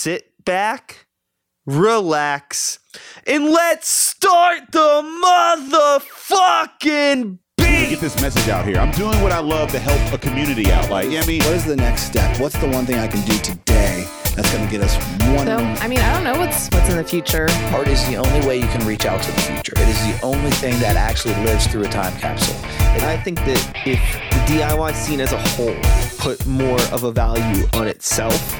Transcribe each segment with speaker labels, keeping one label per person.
Speaker 1: sit back, relax, and let's start the motherfucking beat.
Speaker 2: get this message out here. I'm doing what I love to help a community out. Like, yeah, I mean,
Speaker 3: What is the next step? What's the one thing I can do today that's going to get us one?
Speaker 4: So, I mean, I don't know what's what's in the future.
Speaker 5: Art is the only way you can reach out to the future. It is the only thing that actually lives through a time capsule.
Speaker 6: And I think that if the DIY scene as a whole put more of a value on itself,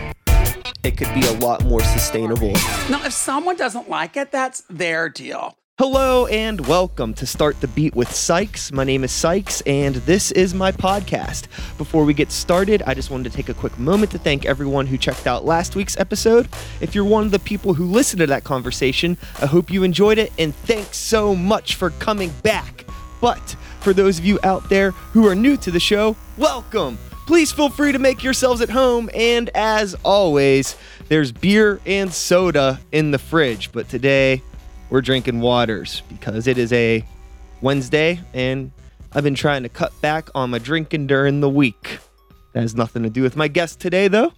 Speaker 6: it could be a lot more sustainable.
Speaker 7: Now, if someone doesn't like it, that's their deal.
Speaker 6: Hello and welcome to Start the Beat with Sykes. My name is Sykes and this is my podcast. Before we get started, I just wanted to take a quick moment to thank everyone who checked out last week's episode. If you're one of the people who listened to that conversation, I hope you enjoyed it and thanks so much for coming back. But for those of you out there who are new to the show, welcome. Please feel free to make yourselves at home and as always, there's beer and soda in the fridge, but today we're drinking waters because it is a Wednesday and I've been trying to cut back on my drinking during the week. That has nothing to do with my guest today, though.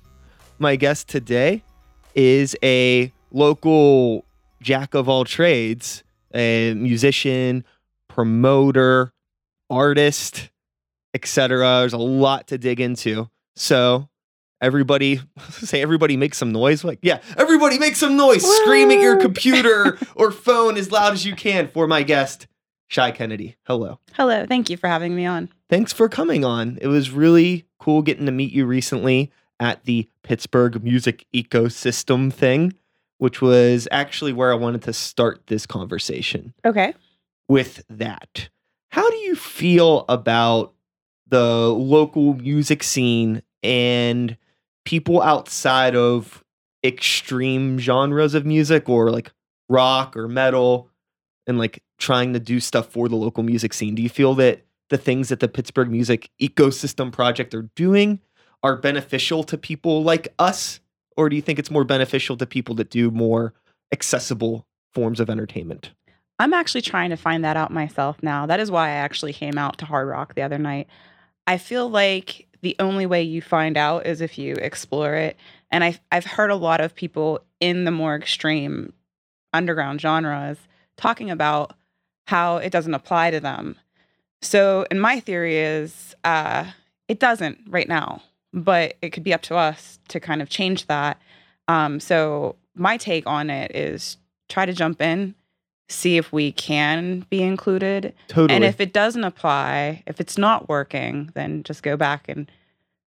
Speaker 6: My guest today is a local jack of all trades, a musician, promoter, artist, etc. There's a lot to dig into. So, everybody say everybody make some noise like yeah everybody make some noise scream at your computer or phone as loud as you can for my guest shy kennedy hello
Speaker 8: Hello, thank you for having me on.
Speaker 6: thanks for coming on it was really cool getting to meet you recently at the pittsburgh music ecosystem thing which was actually where i wanted to start this conversation
Speaker 8: Okay.
Speaker 6: with that. How do you feel about the local music scene and people outside of extreme genres of music or like rock or metal and like trying to do stuff for the local music scene? Do you feel that the things that the Pittsburgh Music Ecosystem Project are doing are beneficial to people like us? Or do you think it's more beneficial to people that do more accessible forms of entertainment?
Speaker 8: I'm actually trying to find that out myself now. That is why I actually came out to Hard Rock the other night. I feel like the only way you find out is if you explore it. And I've, I've heard a lot of people in the more extreme underground genres talking about how it doesn't apply to them. So, and my theory is uh, it doesn't right now, but it could be up to us to kind of change that. Um, so, my take on it is try to jump in, see if we can be included.
Speaker 6: Totally.
Speaker 8: And if it doesn't apply, if it's not working, then just go back and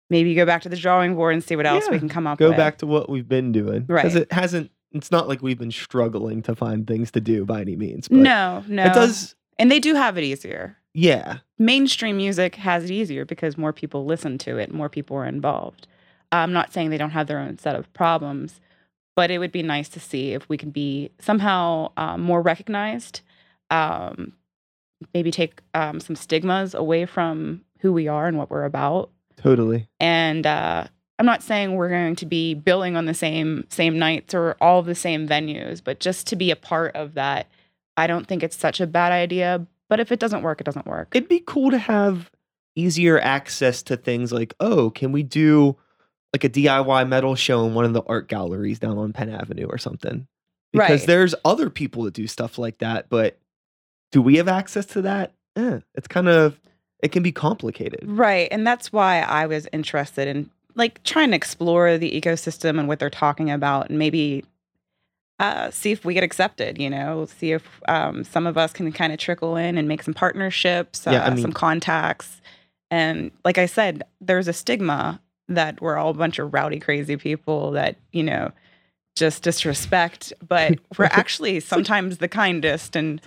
Speaker 8: maybe go back to the drawing board and see what else we can come up
Speaker 6: go
Speaker 8: with.
Speaker 6: Go back to what we've been doing.
Speaker 8: Right.
Speaker 6: Because it hasn't, it's not like we've been struggling to find things to do by any means. But
Speaker 8: no, no.
Speaker 6: It does,
Speaker 8: And they do have it easier.
Speaker 6: yeah.
Speaker 8: Mainstream music has it easier because more people listen to it, more people are involved. I'm not saying they don't have their own set of problems, but it would be nice to see if we can be somehow um, more recognized. Um, maybe take um, some stigmas away from who we are and what we're about.
Speaker 6: Totally.
Speaker 8: and uh, I'm not saying we're going to be billing on the same same nights or all the same venues, but just to be a part of that, I don't think it's such a bad idea. But if it doesn't work, it doesn't work.
Speaker 6: It'd be cool to have easier access to things like, oh, can we do like a DIY metal show in one of the art galleries down on Penn Avenue or something? Because
Speaker 8: Right.
Speaker 6: there's other people that do stuff like that, but do we have access to that? Eh, it's kind of, it can be complicated.
Speaker 8: right, and that's why I was interested in like trying to explore the ecosystem and what they're talking about, and maybe uh, see if we get accepted. You know, see if um, some of us can kind of trickle in and make some partnerships, uh,
Speaker 6: Yeah, I mean-
Speaker 8: some contacts. And like I said, there's a stigma that we're all a bunch of rowdy, crazy people that you know just disrespect, but we're actually sometimes the kindest and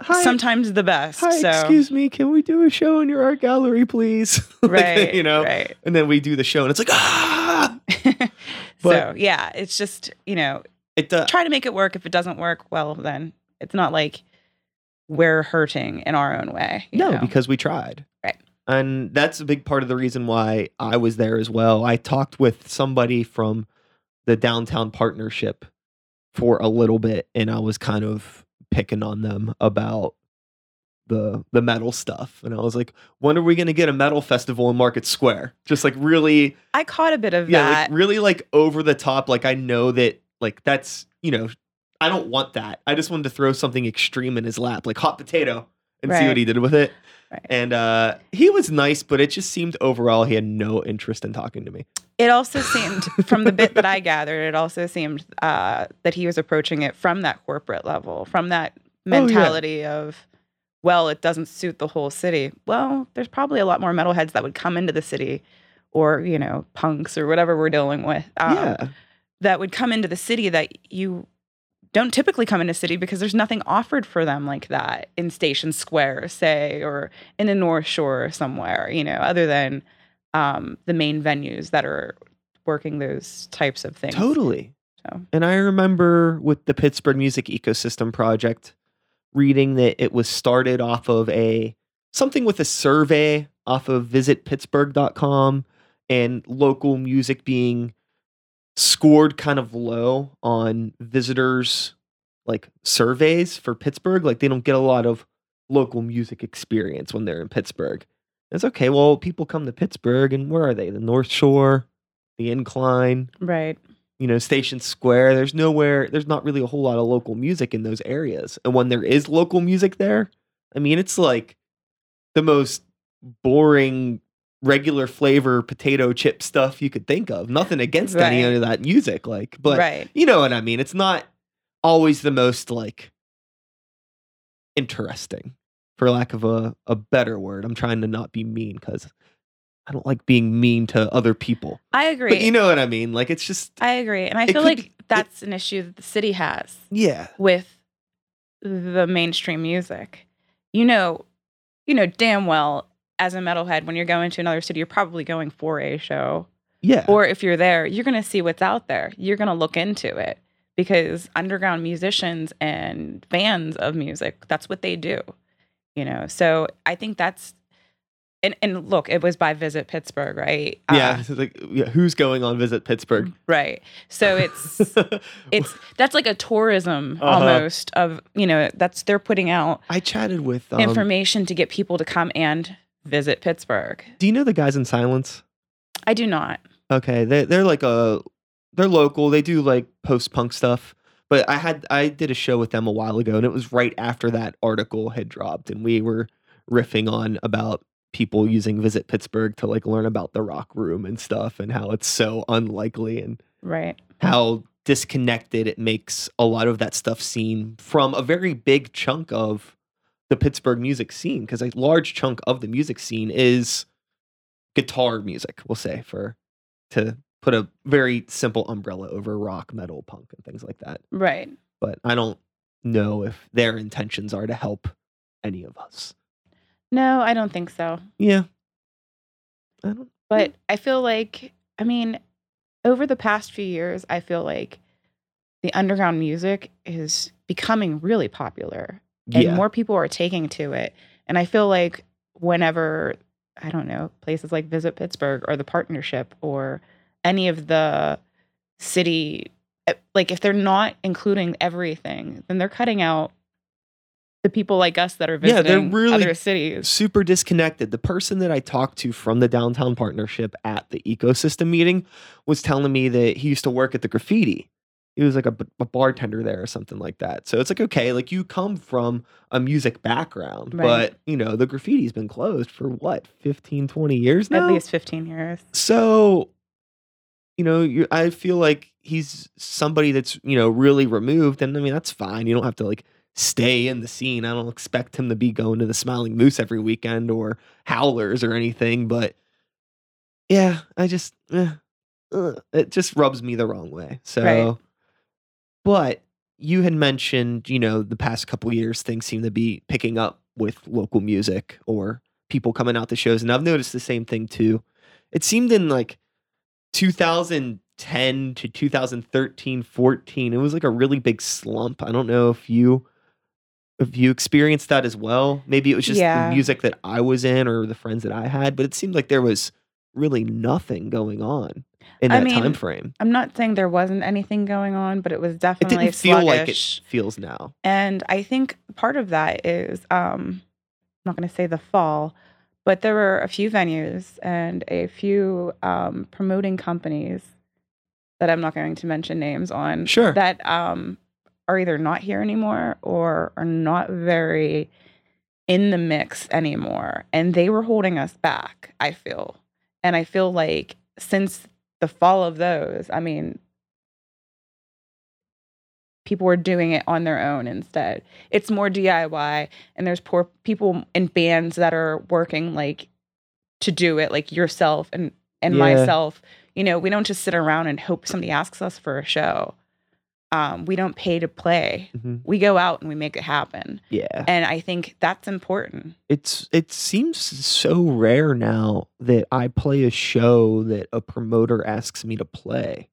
Speaker 6: Hi,
Speaker 8: sometimes the best.
Speaker 6: hi,
Speaker 8: so
Speaker 6: excuse me, can we do a show in your art gallery, please? Like,
Speaker 8: right,
Speaker 6: you know,
Speaker 8: right.
Speaker 6: and then we do the show, and it's like, ah,
Speaker 8: so yeah, it's just you know
Speaker 6: it uh,
Speaker 8: try to make it work. If it doesn't work, well then it's not like we're hurting in our own way.
Speaker 6: No,
Speaker 8: know?
Speaker 6: because we tried.
Speaker 8: Right.
Speaker 6: And that's a big part of the reason why I was there as well. I talked with somebody from the downtown partnership for a little bit and I was kind of picking on them about the the metal stuff, and I was like, when are we gonna get a metal festival in Market Square? Just like really,
Speaker 8: I caught a bit of
Speaker 6: yeah,
Speaker 8: that.
Speaker 6: like really like over the top. Like I know that like that's you know I don't want that. I just wanted to throw something extreme in his lap, like hot potato, and see what he did with it.
Speaker 8: Right.
Speaker 6: And uh, he was nice, but it just seemed overall he had no interest in talking to me.
Speaker 8: It also seemed, from the bit that I gathered, it also seemed uh, that he was approaching it from that corporate level, from that
Speaker 6: Oh, yeah.
Speaker 8: mentality of, well, it doesn't suit the whole city. Well, there's probably a lot more metalheads that would come into the city, or you know, punks or whatever we're dealing with. um,
Speaker 6: yeah,
Speaker 8: that would come into the city that you don't typically come into city because there's nothing offered for them like that in Station Square, say, or in the North Shore somewhere, you know, other than um, the main venues that are working those types of things.
Speaker 6: totally.
Speaker 8: So.
Speaker 6: And I remember with the Pittsburgh Music Ecosystem Project reading that it was started off of a something with a survey off of visitpittsburgh.com and local music being scored kind of low on visitors like surveys for Pittsburgh like they don't get a lot of local music experience when they're in Pittsburgh. It's okay. Well, people come to Pittsburgh and where are they? The North Shore, the Incline,
Speaker 8: Right.
Speaker 6: you know, Station Square. There's nowhere, there's not really a whole lot of local music in those areas. And when there is local music there, I mean, it's like the most boring, regular flavor potato chip stuff you could think of. Nothing against any of that music, like, but
Speaker 8: right.
Speaker 6: you know what I mean? It's not always the most like interesting, for lack of a, a better word. I'm trying to not be mean because I don't like being mean to other people.
Speaker 8: I agree.
Speaker 6: But you know what I mean? Like it's just
Speaker 8: I agree. And I feel like
Speaker 6: be- it-
Speaker 8: that's an issue that the city has.
Speaker 6: yeah.
Speaker 8: with the mainstream music. You know, you know damn well as a metalhead when you're going to another city, you're probably going for a show.
Speaker 6: Yeah.
Speaker 8: Or if you're there, you're going to see what's out there. You're going to look into it because underground musicians and fans of music, that's what they do. You know. So I think that's and and look, it was by Visit Pittsburgh, right?
Speaker 6: yeah.
Speaker 8: Uh,
Speaker 6: like, yeah. Who's going on visit Pittsburgh?
Speaker 8: right. So it's it's that's like a tourism
Speaker 6: Uh-huh.
Speaker 8: almost of you know that's they're putting out
Speaker 6: I chatted with um,
Speaker 8: information to get people to come and visit Pittsburgh.
Speaker 6: Do you know the guys in silence?
Speaker 8: I do not.
Speaker 6: Okay, they they're like a they're local. They do like post punk stuff. But I had I did a show with them a while ago, and it was right after that article had dropped, and we were riffing on about people using Visit Pittsburgh to like learn about the rock room and stuff, and how it's so unlikely, and
Speaker 8: Right.
Speaker 6: how disconnected it makes a lot of that stuff seem from a very big chunk of the Pittsburgh music scene because a large chunk of the music scene is guitar music, we'll say, for to put a very simple umbrella over rock, metal, punk, and things like that.
Speaker 8: Right.
Speaker 6: But I don't know if their intentions are to help any of us.
Speaker 8: No, I don't think so.
Speaker 6: Yeah. I don't
Speaker 8: But I feel like I mean, over the past few years, I feel like the underground music is becoming really popular and
Speaker 6: yeah.
Speaker 8: more people are taking to it. And I feel like whenever I don't know, places like Visit Pittsburgh or the partnership or any of the city eh, like if they're not including everything, then they're cutting out the people like us that are
Speaker 6: Yeah,
Speaker 8: visiting
Speaker 6: they're really
Speaker 8: other cities.
Speaker 6: super disconnected. The person that I talked to from the downtown partnership at the ecosystem meeting was telling me that he used to work at the graffiti. He was like a bartender there or something like that. So it's like, okay, like you come from a music background,
Speaker 8: Right.
Speaker 6: but you know, the graffiti's been closed for what, 15, 20 years now?
Speaker 8: At least 15 years.
Speaker 6: So, you know, you, I feel like he's somebody that's, you know, really removed. And I mean, that's fine. You don't have to like stay in the scene. I don't expect him to be going to the Smiling Moose every weekend or Howlers or anything. But yeah, I just, eh, ugh, it just rubs me the wrong way. So,
Speaker 8: Right.
Speaker 6: But you had mentioned, you know, the past couple years, things seem to be picking up with local music or people coming out to shows. And I've noticed the same thing too. It seemed in like 2010 to 2013, 14, it was like a really big slump. I don't know if you if you experienced that as well. Maybe it was just
Speaker 8: Yeah.
Speaker 6: the music that I was in or the friends that I had, but it seemed like there was really nothing going on in
Speaker 8: I
Speaker 6: that
Speaker 8: mean,
Speaker 6: time frame.
Speaker 8: I'm not saying there wasn't anything going on, but it was definitely It
Speaker 6: didn't feel like it feels now.
Speaker 8: And I think part of that is um, I'm not going to say the fall, but there were a few venues and a few um, promoting companies that I'm not going to mention names on.
Speaker 6: Sure.
Speaker 8: That um, are either not here anymore or are not very in the mix anymore. And they were holding us back, I feel. And I feel like since the fall of those, I mean, people were doing it on their own instead. It's more DIY, and there's poor people in bands that are working like to do it, like yourself and and
Speaker 6: Yeah.
Speaker 8: myself. You know, we don't just sit around and hope somebody asks us for a show. Um, we don't pay to play.
Speaker 6: Mhm.
Speaker 8: We go out and we make it happen.
Speaker 6: Yeah.
Speaker 8: And I think that's important.
Speaker 6: it's it seems so rare now that I play a show that a promoter asks me to play.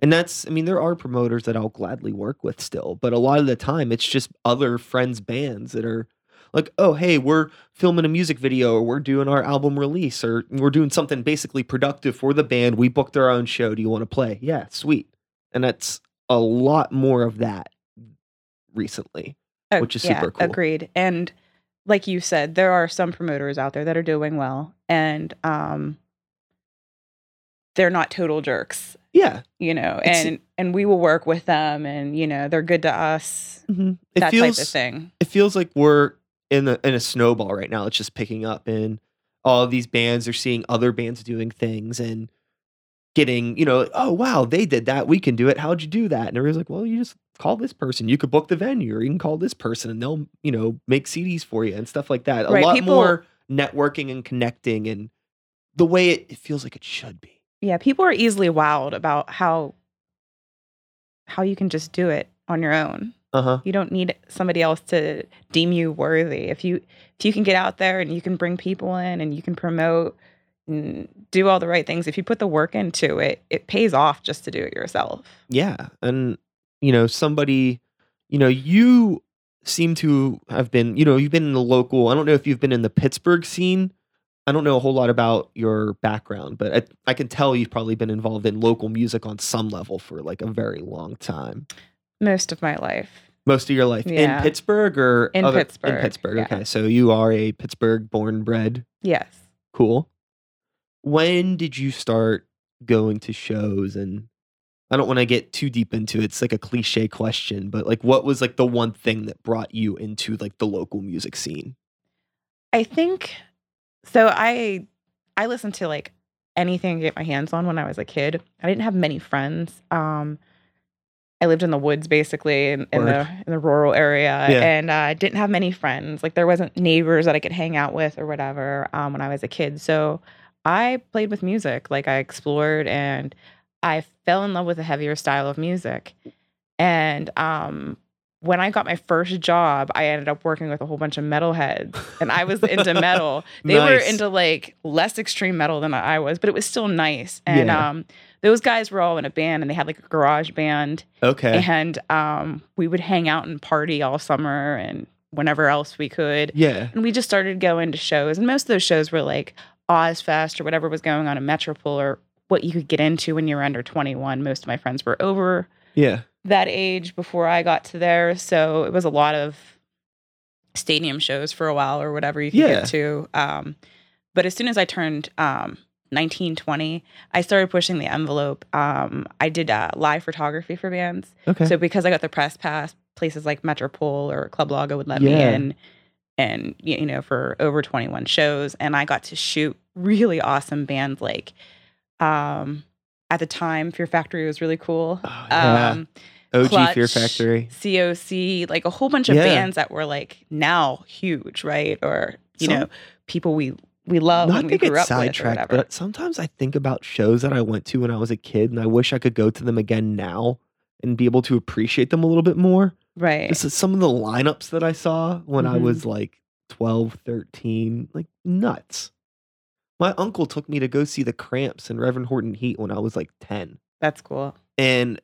Speaker 6: And that's I mean there are promoters that I'll gladly work with still, but a lot of the time it's just other friends bands that are like, "Oh, hey, we're filming a music video or we're doing our album release or we're doing something basically productive for the band. We booked our own show. Do you want to play?" Yeah, sweet. And that's a lot more of that recently.
Speaker 8: Oh,
Speaker 6: Which is
Speaker 8: yeah,
Speaker 6: super cool.
Speaker 8: Agreed. And like you said, there are some promoters out there that are doing well, and um, they're not total jerks,
Speaker 6: Yeah.
Speaker 8: you know. And and we will work with them, and you know, they're good to us.
Speaker 6: It
Speaker 8: that
Speaker 6: feels
Speaker 8: type of thing.
Speaker 6: it feels like we're in a in a snowball right now. It's just picking up, and all of these bands are seeing other bands doing things and getting, you know, oh wow, they did that. We can do it. How'd you do that? And everybody's like, well, you just call this person. You could book the venue, or you can call this person, and they'll, you know, make CDs for you and stuff like that. A
Speaker 8: Right,
Speaker 6: lot
Speaker 8: people-
Speaker 6: more networking and connecting, and the way it, it feels like it should be.
Speaker 8: Yeah, people are easily wowed about how how you can just do it on your own.
Speaker 6: Uh huh.
Speaker 8: You don't need somebody else to deem you worthy. If you if you can get out there and you can bring people in and you can promote do all the right things, if you put the work into it, it pays off just to do it yourself.
Speaker 6: Yeah. And, you know, somebody, you know, you seem to have been, you know, you've been in the local, I don't know if you've been in the Pittsburgh scene. I don't know a whole lot about your background, but I, I can tell you've probably been involved in local music on some level for like a very long time.
Speaker 8: Most of my life.
Speaker 6: Most of your life
Speaker 8: Yeah.
Speaker 6: in Pittsburgh or
Speaker 8: In
Speaker 6: other-
Speaker 8: Pittsburgh,
Speaker 6: In Pittsburgh.
Speaker 8: yeah.
Speaker 6: Okay. So you are a Pittsburgh born bred.
Speaker 8: Yes.
Speaker 6: Cool. When did you start going to shows and I don't want to get too deep into it. It's like a cliche question, but like what was like the one thing that brought you into like the local music scene?
Speaker 8: I think so I I listened to like anything I get my hands on when I was a kid. I didn't have many friends. Um I lived in the woods basically in, in the in the rural area
Speaker 6: Yeah.
Speaker 8: and uh, I didn't have many friends. Like there wasn't neighbors that I could hang out with or whatever um, when I was a kid. So I played with music. Like I explored and I fell in love with a heavier style of music. And um when I got my first job, I ended up working with a whole bunch of metalheads, and I was into metal. They were into like less extreme metal than I was, but it was still nice. And
Speaker 6: Yeah.
Speaker 8: um, those guys were all in a band, and they had like a garage band,
Speaker 6: Okay.
Speaker 8: and um, we would hang out and party all summer and whenever else we could.
Speaker 6: Yeah.
Speaker 8: And we just started going to shows, and most of those shows were like Ozzfest or whatever was going on in Metropol or what you could get into when you were under 21. Most of my friends were over
Speaker 6: Yeah.
Speaker 8: that age before I got to there. So it was a lot of stadium shows for a while or whatever you could
Speaker 6: Yeah.
Speaker 8: get to. Um, but as soon as I turned um, 19, 20, I started pushing the envelope. Um, I did uh, live photography for bands.
Speaker 6: Okay.
Speaker 8: So because I got the press pass, places like Metropol or Club Lago would let me in and you know for over 21 shows and I got to shoot really awesome bands like um at the time Fear Factory was really cool.
Speaker 6: Oh, yeah.
Speaker 8: Um
Speaker 6: OG Fear Factory.
Speaker 8: COC, like a whole bunch of
Speaker 6: Yeah.
Speaker 8: bands that were like now huge, right? Or you
Speaker 6: Some-
Speaker 8: know, people we we love
Speaker 6: Not to
Speaker 8: we grew
Speaker 6: get
Speaker 8: up with or
Speaker 6: sidetracked, but sometimes I think about shows that I went to when I was a kid and I wish I could go to them again now and be able to appreciate them a little bit more.
Speaker 8: right.
Speaker 6: This is some of the lineups that I saw when I
Speaker 8: Mhm.
Speaker 6: was like 12, 13, like nuts. My uncle took me to go see the Cramps and Reverend Horton Heat when I was like 10.
Speaker 8: That's cool.
Speaker 6: And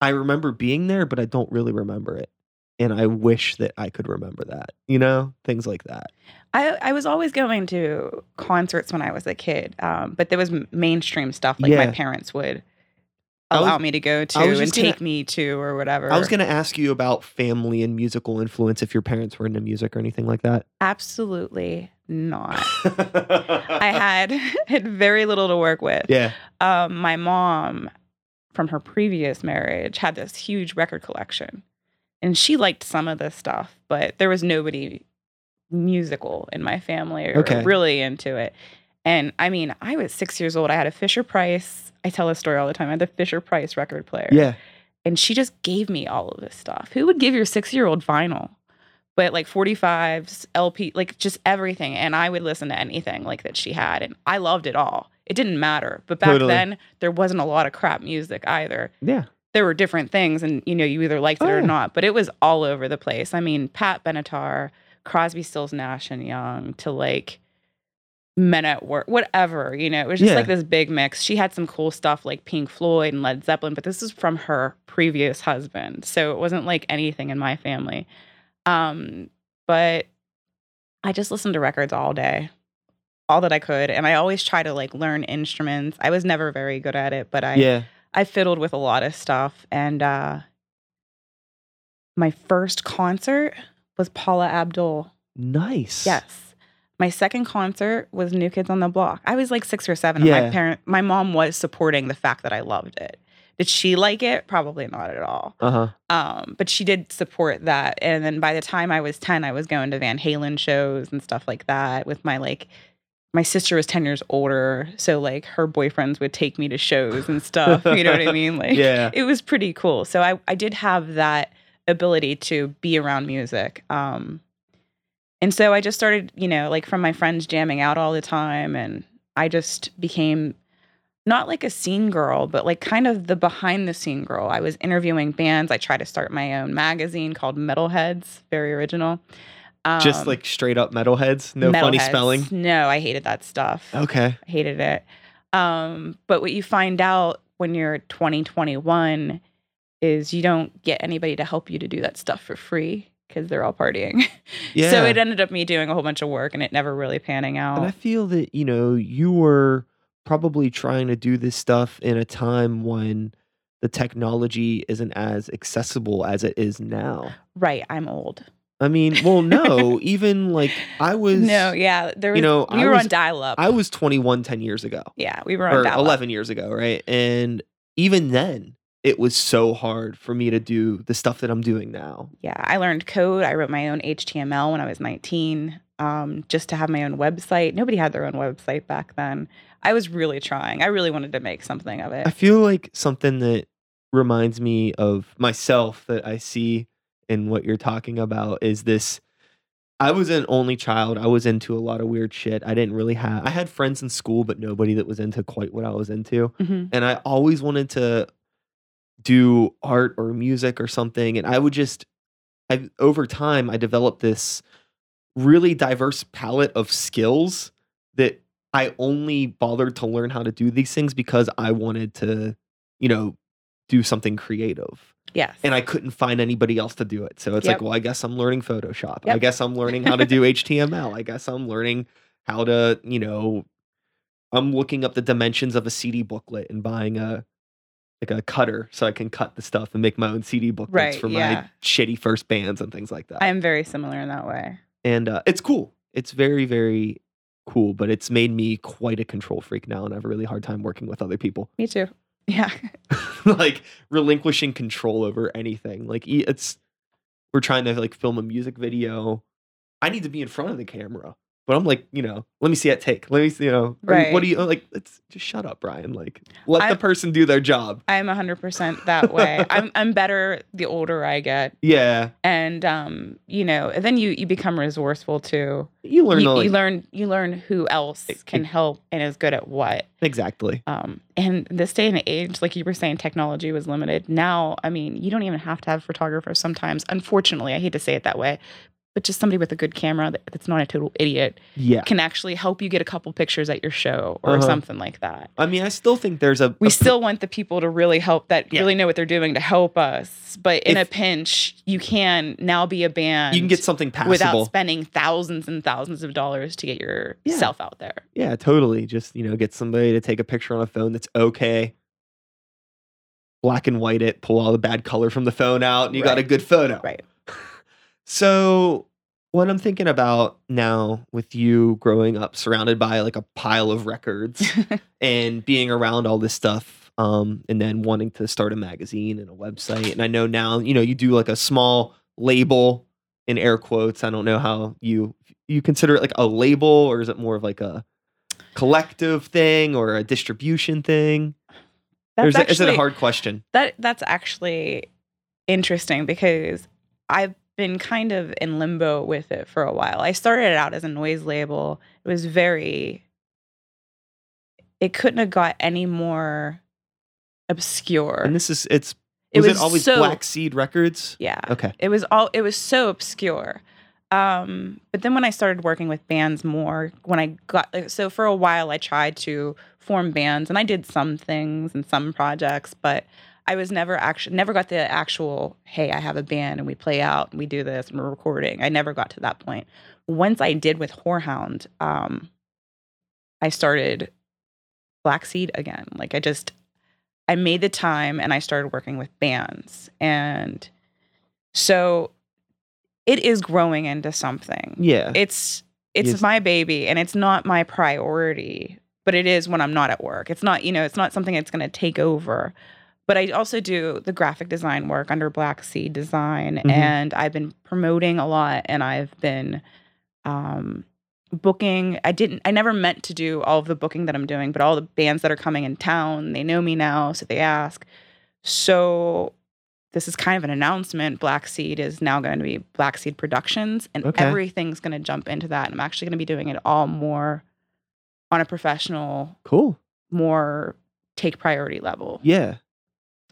Speaker 6: I remember being there, but I don't really remember it. And I wish that I could remember that, you know, things like that.
Speaker 8: I, I was always going to concerts when I was a kid, um, but there was mainstream stuff like
Speaker 6: Yeah.
Speaker 8: my parents would
Speaker 6: I was-
Speaker 8: allow me to go to and
Speaker 6: just gonna-
Speaker 8: take me to or whatever.
Speaker 6: I was going to ask you about family and musical influence if your parents were into music or anything like that.
Speaker 8: absolutely not. I had had very little to work with.
Speaker 6: Yeah.
Speaker 8: Um, my mom, from her previous marriage, had this huge record collection, and she liked some of this stuff, but there was nobody musical in my family or
Speaker 6: Okay.
Speaker 8: really into it. And I mean, I was six years old. I had a Fisher Price. I tell this story all the time. I had the Fisher Price record player.
Speaker 6: Yeah.
Speaker 8: And she just gave me all of this stuff. Who would give your six year old vinyl? But like 45s, LP, like just everything. And I would listen to anything like that she had. And I loved it all. It didn't matter. But back
Speaker 6: Totally.
Speaker 8: then, there wasn't a lot of crap music either.
Speaker 6: Yeah.
Speaker 8: There were different things, and you know, you either liked it
Speaker 6: Oh,
Speaker 8: or not, but it was all over the place. I mean, Pat Benatar, Crosby, Stills, Nash, and Young to like Men at Work, whatever, you know, it was just
Speaker 6: Yeah.
Speaker 8: like this big mix. She had some cool stuff like Pink Floyd and Led Zeppelin, but this is from her previous husband. So it wasn't like anything in my family. Um, but I just listened to records all day, all that I could. And I always try to like learn instruments. I was never very good at it, but I
Speaker 6: yeah.
Speaker 8: I fiddled with a lot of stuff. And uh my first concert was Paula Abdul.
Speaker 6: Nice.
Speaker 8: Yes. My second concert was New Kids on the Block. I was like six or seven.
Speaker 6: Yeah.
Speaker 8: My parent, my mom was supporting the fact that I loved it. Did she like it? Probably not at all.
Speaker 6: Uh huh.
Speaker 8: Um, but she did support that. And then by the time I was 10, I was going to Van Halen shows and stuff like that with my like my sister was 10 years older. So like her boyfriends would take me to shows and stuff. you know what I mean? Like
Speaker 6: Yeah.
Speaker 8: it was pretty cool. So I, I did have that ability to be around music. Um, and so I just started, you know, like from my friends jamming out all the time. And I just became not like a scene girl, but like kind of the behind the scene girl. I was interviewing bands. I tried to start my own magazine called Metalheads, very original. Um,
Speaker 6: Just like straight up metalheads. No funny spelling.
Speaker 8: No, I hated that stuff.
Speaker 6: Okay.
Speaker 8: I hated it. Um, but what you find out when you're 20, is you don't get anybody to help you to do that stuff for free because they're all partying.
Speaker 6: Yeah.
Speaker 8: so it ended up me doing a whole bunch of work and it never really panning out.
Speaker 6: And I feel that, you know, you were probably trying to do this stuff in a time when the technology isn't as accessible as it is now.
Speaker 8: right, I'm old.
Speaker 6: I mean, well, no, even like I was
Speaker 8: No, yeah, there was.
Speaker 6: you know,
Speaker 8: we
Speaker 6: I
Speaker 8: were
Speaker 6: was-
Speaker 8: on dial up.
Speaker 6: I was 21 10 years ago
Speaker 8: yeah, we were on dial
Speaker 6: 11 years ago, right? And even then, it was so hard for me to do the stuff that I'm doing now.
Speaker 8: Yeah, I learned code. I wrote my own HTML when I was 19, um, just to have my own website. Nobody had their own website back then. I was really trying. I really wanted to make something of it.
Speaker 6: I feel like something that reminds me of myself that I see in what you're talking about is this. I was an only child. I was into a lot of weird shit. I didn't really have, I had friends in school, but nobody that was into quite what I was into.
Speaker 8: Mhm.
Speaker 6: And I always wanted to do art or music or something. And I would just, I, over time, I developed this really diverse palette of skills that I only bothered to learn how to do these things because I wanted to, you know, do something creative.
Speaker 8: Yes.
Speaker 6: And I couldn't find anybody else to do it. So it's
Speaker 8: Yep.
Speaker 6: like, well, I guess I'm learning Photoshop. I guess I'm learning how to do HTML. I guess I'm learning how to, you know, I'm looking up the dimensions of a CD booklet and buying a like a cutter so I can cut the stuff and make my own CD booklets
Speaker 8: Right,
Speaker 6: for
Speaker 8: yeah.
Speaker 6: my shitty first bands and things like that
Speaker 8: I am very similar in that way.
Speaker 6: and uh, it's cool. It's very, very cool, but it's made me quite a control freak now, and I have a really hard time working with other people.
Speaker 8: Me too. Yeah.
Speaker 6: like relinquishing control over anything. Like it's we're trying to like film a music video. I need to be in front of the camera, but I'm like, you know, let me see that take. Let me see, you know,
Speaker 8: Right.
Speaker 6: what do you like? Let's just shut up, Brian. Like, let
Speaker 8: I-
Speaker 6: the person do their job.
Speaker 8: I'm 100% that way. I'm I'm better the older I get.
Speaker 6: Yeah,
Speaker 8: And um, you know, and then you you become resourceful too.
Speaker 6: you learn.
Speaker 8: You,
Speaker 6: like,
Speaker 8: you learn you learn who else
Speaker 6: It-
Speaker 8: can
Speaker 6: it-
Speaker 8: help and is good at what.
Speaker 6: exactly.
Speaker 8: Um, and this day and age, like you were saying, technology was limited. Now, I mean, you don't even have to have photographers sometimes. Unfortunately, I hate to say it that way, but just somebody with a good camera that, that's not a total idiot
Speaker 6: Yeah,
Speaker 8: can actually help you get a couple pictures at your show or
Speaker 6: Uh-huh.
Speaker 8: something like that.
Speaker 6: I mean, I still think there's a
Speaker 8: We
Speaker 6: a-
Speaker 8: still want the people to really help that
Speaker 6: Yeah.
Speaker 8: really know what they're doing to help us. But in
Speaker 6: If-
Speaker 8: a pinch, you can now be a band.
Speaker 6: you can get something passable.
Speaker 8: without spending thousands and thousands of dollars to get yourself out there.
Speaker 6: Yeah, totally. Just, you know, get somebody to take a picture on a phone that's okay. black and white it, pull all the bad color from the phone out, and you got a good photo.
Speaker 8: Right.
Speaker 6: So what I'm thinking about now with you growing up surrounded by like a pile of records and being around all this stuff um and then wanting to start a magazine and a website and I know now you know you do like a small label in air quotes I don't know how you you consider it like a label or is it more of like a collective thing or a distribution thing?
Speaker 8: That's
Speaker 6: is it, is it a hard question?
Speaker 8: That that's actually interesting because I've been kind of in limbo with it for a while. I started it out as a noise label. It was very it couldn't have got any more obscure.
Speaker 6: and this is it's
Speaker 8: It
Speaker 6: was it, always
Speaker 8: so-
Speaker 6: Black Seed Records
Speaker 8: yeah.
Speaker 6: okay
Speaker 8: It was all it was so obscure. Um, but then when I started working with bands more, when I got so for a while I tried to form bands and I did some things and some projects, but I was never actually never got the actual hey, I have a band and we play out and we do this and we're recording. I never got to that point. Once I did with Whorehound, um, I started Black Seed again. Like I just I made the time and I started working with bands. And so it is growing into something.
Speaker 6: yeah
Speaker 8: It's it's
Speaker 6: Yes.
Speaker 8: my baby and it's not my priority, but it is when I'm not at work. It's not, you know, it's not something that's going to take over. But I also do the graphic design work under Black Seed Design
Speaker 6: Mhm.
Speaker 8: and I've been promoting a lot and I've been um booking. I didn't i never meant to do all of the booking that i'm doing but all the bands that are coming in town they know me now so they ask. So this is kind of an announcement. Black seed is now going to be black seed productions and
Speaker 6: Okay.
Speaker 8: everything's going to jump into that and i'm actually going to be doing it all more on a professional
Speaker 6: cool.
Speaker 8: more take priority level.
Speaker 6: Yeah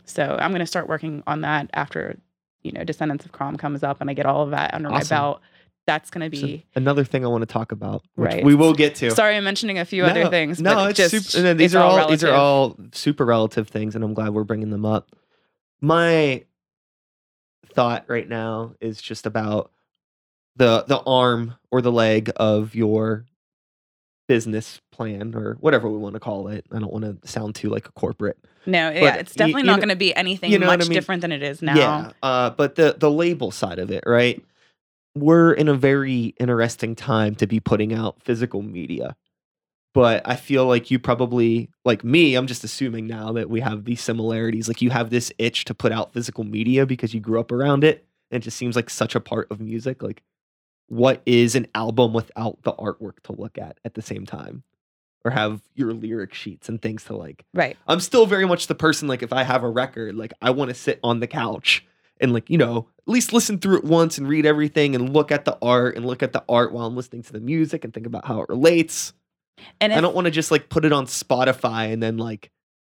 Speaker 8: so i'm going to start working on that after you know descendants of crom comes up and i get all of that under my belt that's going to
Speaker 6: So
Speaker 8: be
Speaker 6: another thing I want to talk about, which
Speaker 8: Right.
Speaker 6: we will get to.
Speaker 8: Sorry, I'm mentioning a few
Speaker 6: No,
Speaker 8: other things.
Speaker 6: No,
Speaker 8: but
Speaker 6: it's
Speaker 8: just,
Speaker 6: super, no, these
Speaker 8: it's
Speaker 6: are all, these are all super relative things, and I'm glad we're bringing them up. My thought right now is just about the the arm or the leg of your business plan or whatever we want to call it. I don't want to sound too like a corporate.
Speaker 8: No, yeah, it's definitely
Speaker 6: you
Speaker 8: not going to be anything
Speaker 6: you know
Speaker 8: much
Speaker 6: I mean?
Speaker 8: different than it is now.
Speaker 6: Yeah, uh, but the the label side of it, right? We're in a very interesting time to be putting out physical media, but I feel like you probably, like me, I'm just assuming now that we have these similarities. Like you have this itch to put out physical media because you grew up around it, and it just seems like such a part of music. Like, what is an album without the artwork to look at at the same time? Or have your lyric sheets and things to like
Speaker 8: Right.
Speaker 6: I'm still very much the person like if I have a record, like I want to sit on the couch and like, you know, at least listen through it once and read everything and look at the art and look at the art while I'm listening to the music and think about how it relates.
Speaker 8: And if,
Speaker 6: I don't want to just like put it on Spotify and then like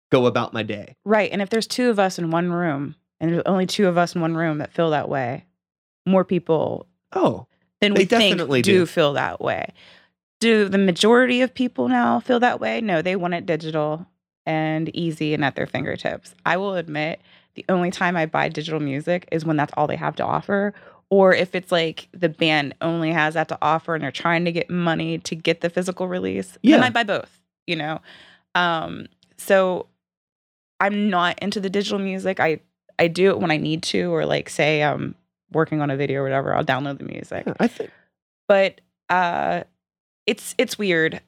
Speaker 6: go about my day.
Speaker 8: right, and if there's two of us in one room, and there's only two of us in one room that feel that way, more people
Speaker 6: Oh,
Speaker 8: than
Speaker 6: They
Speaker 8: we think
Speaker 6: definitely
Speaker 8: do
Speaker 6: do.
Speaker 8: feel that way. Do the majority of people now feel that way? No, they want it digital and easy and at their fingertips. I will admit, the only time I buy digital music is when that's all they have to offer. Or if it's like the band only has that to offer and they're trying to get money to get the physical release, then
Speaker 6: Yeah.
Speaker 8: I buy both, you know? Um, so I'm not into the digital music. I I do it when I need to, or like say I'm working on a video or whatever, I'll download the music.
Speaker 6: Yeah, I think
Speaker 8: but uh it's it's weird.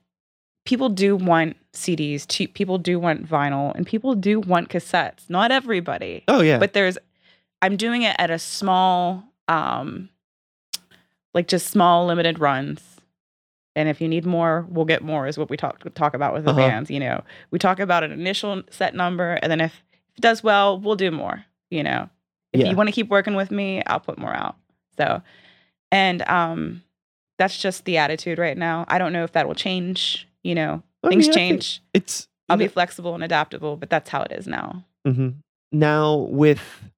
Speaker 8: People do want cds to, people do want vinyl and people do want cassettes. Not everybody
Speaker 6: Oh yeah.
Speaker 8: but there's i'm doing it at a small um like just small limited runs. And if you need more we'll get more is what we talk talk about with the
Speaker 6: Uh-huh.
Speaker 8: bands you know. We talk about an initial set number and then if it does well we'll do more you know if
Speaker 6: Yeah.
Speaker 8: you want to keep working with me i'll put more out so and um that's just the attitude right now i don't know if that will change you know
Speaker 6: I
Speaker 8: things
Speaker 6: mean,
Speaker 8: change
Speaker 6: It's
Speaker 8: i'll
Speaker 6: you
Speaker 8: be flexible and adaptable but that's how it is now
Speaker 6: hmm Now, with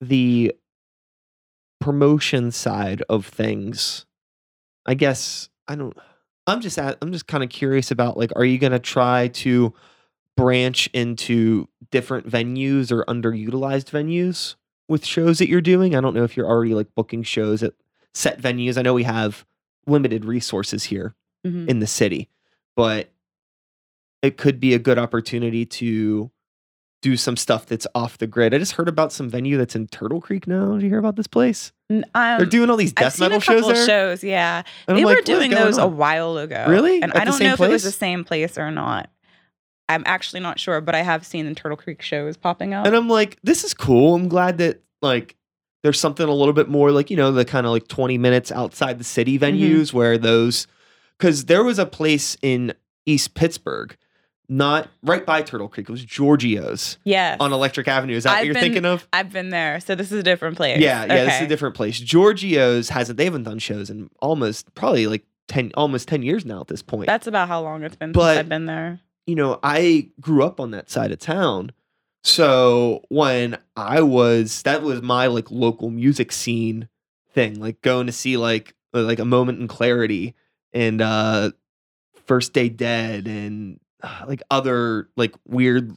Speaker 6: the promotion side of things, I guess I don't. I'm just at, I'm just kind of curious about like, are you gonna try to branch into different venues or underutilized venues with shows that you're doing? I don't know if you're already like booking shows at set venues. I know we have limited resources here
Speaker 8: Mhm.
Speaker 6: in the city, but it could be a good opportunity to do some stuff that's off the grid. I just heard about some venue that's in Turtle Creek now. Did you hear about this place?
Speaker 8: Um,
Speaker 6: They're doing all these death metal shows there.
Speaker 8: shows, yeah.
Speaker 6: And I'm
Speaker 8: they
Speaker 6: like,
Speaker 8: were doing
Speaker 6: going
Speaker 8: those a while ago.
Speaker 6: Really?
Speaker 8: And
Speaker 6: At
Speaker 8: I don't know if it was the same place or not. I'm actually not sure, but I have seen the Turtle Creek shows popping up.
Speaker 6: And I'm like, this is cool. I'm glad that like there's something a little bit more like, you know, the kind of like 20 minutes outside the city
Speaker 8: Mm-hmm.
Speaker 6: venues where those cuz there was a place in East Pittsburgh, not right by Turtle Creek. It was Giorgio's
Speaker 8: yes.
Speaker 6: on Electric Avenue. Is that what
Speaker 8: I've
Speaker 6: you're
Speaker 8: been-
Speaker 6: thinking of?
Speaker 8: I've been there, so this is a different place.
Speaker 6: Yeah, yeah, this is a different place. Giorgio's hasn't they haven't done shows in almost probably like 10 almost 10 years now at this point.
Speaker 8: That's about how long it's been
Speaker 6: But-
Speaker 8: since I've been there.
Speaker 6: You know, I grew up on that side of town. So when I was, that was my like local music scene thing, like going to see like uh, like a moment in clarity and uh First Day Dead and uh, like other like weird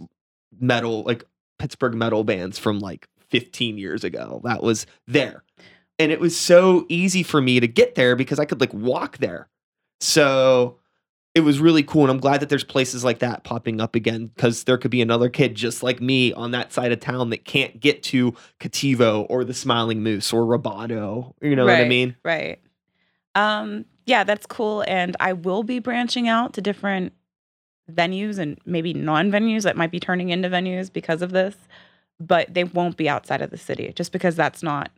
Speaker 6: metal like Pittsburgh metal bands from like 15 years ago. That was there. And it was so easy for me to get there because I could like walk there. So it was really cool and i'm glad that there's places like that popping up again because there could be another kid just like me on that side of town that can't get to cattivo or the smiling moose or roboto you know what i mean
Speaker 8: Right. Um, yeah, that's cool. And I will be branching out to different venues and maybe non venues that might be turning into venues because of this, but they won't be outside of the city just because that's not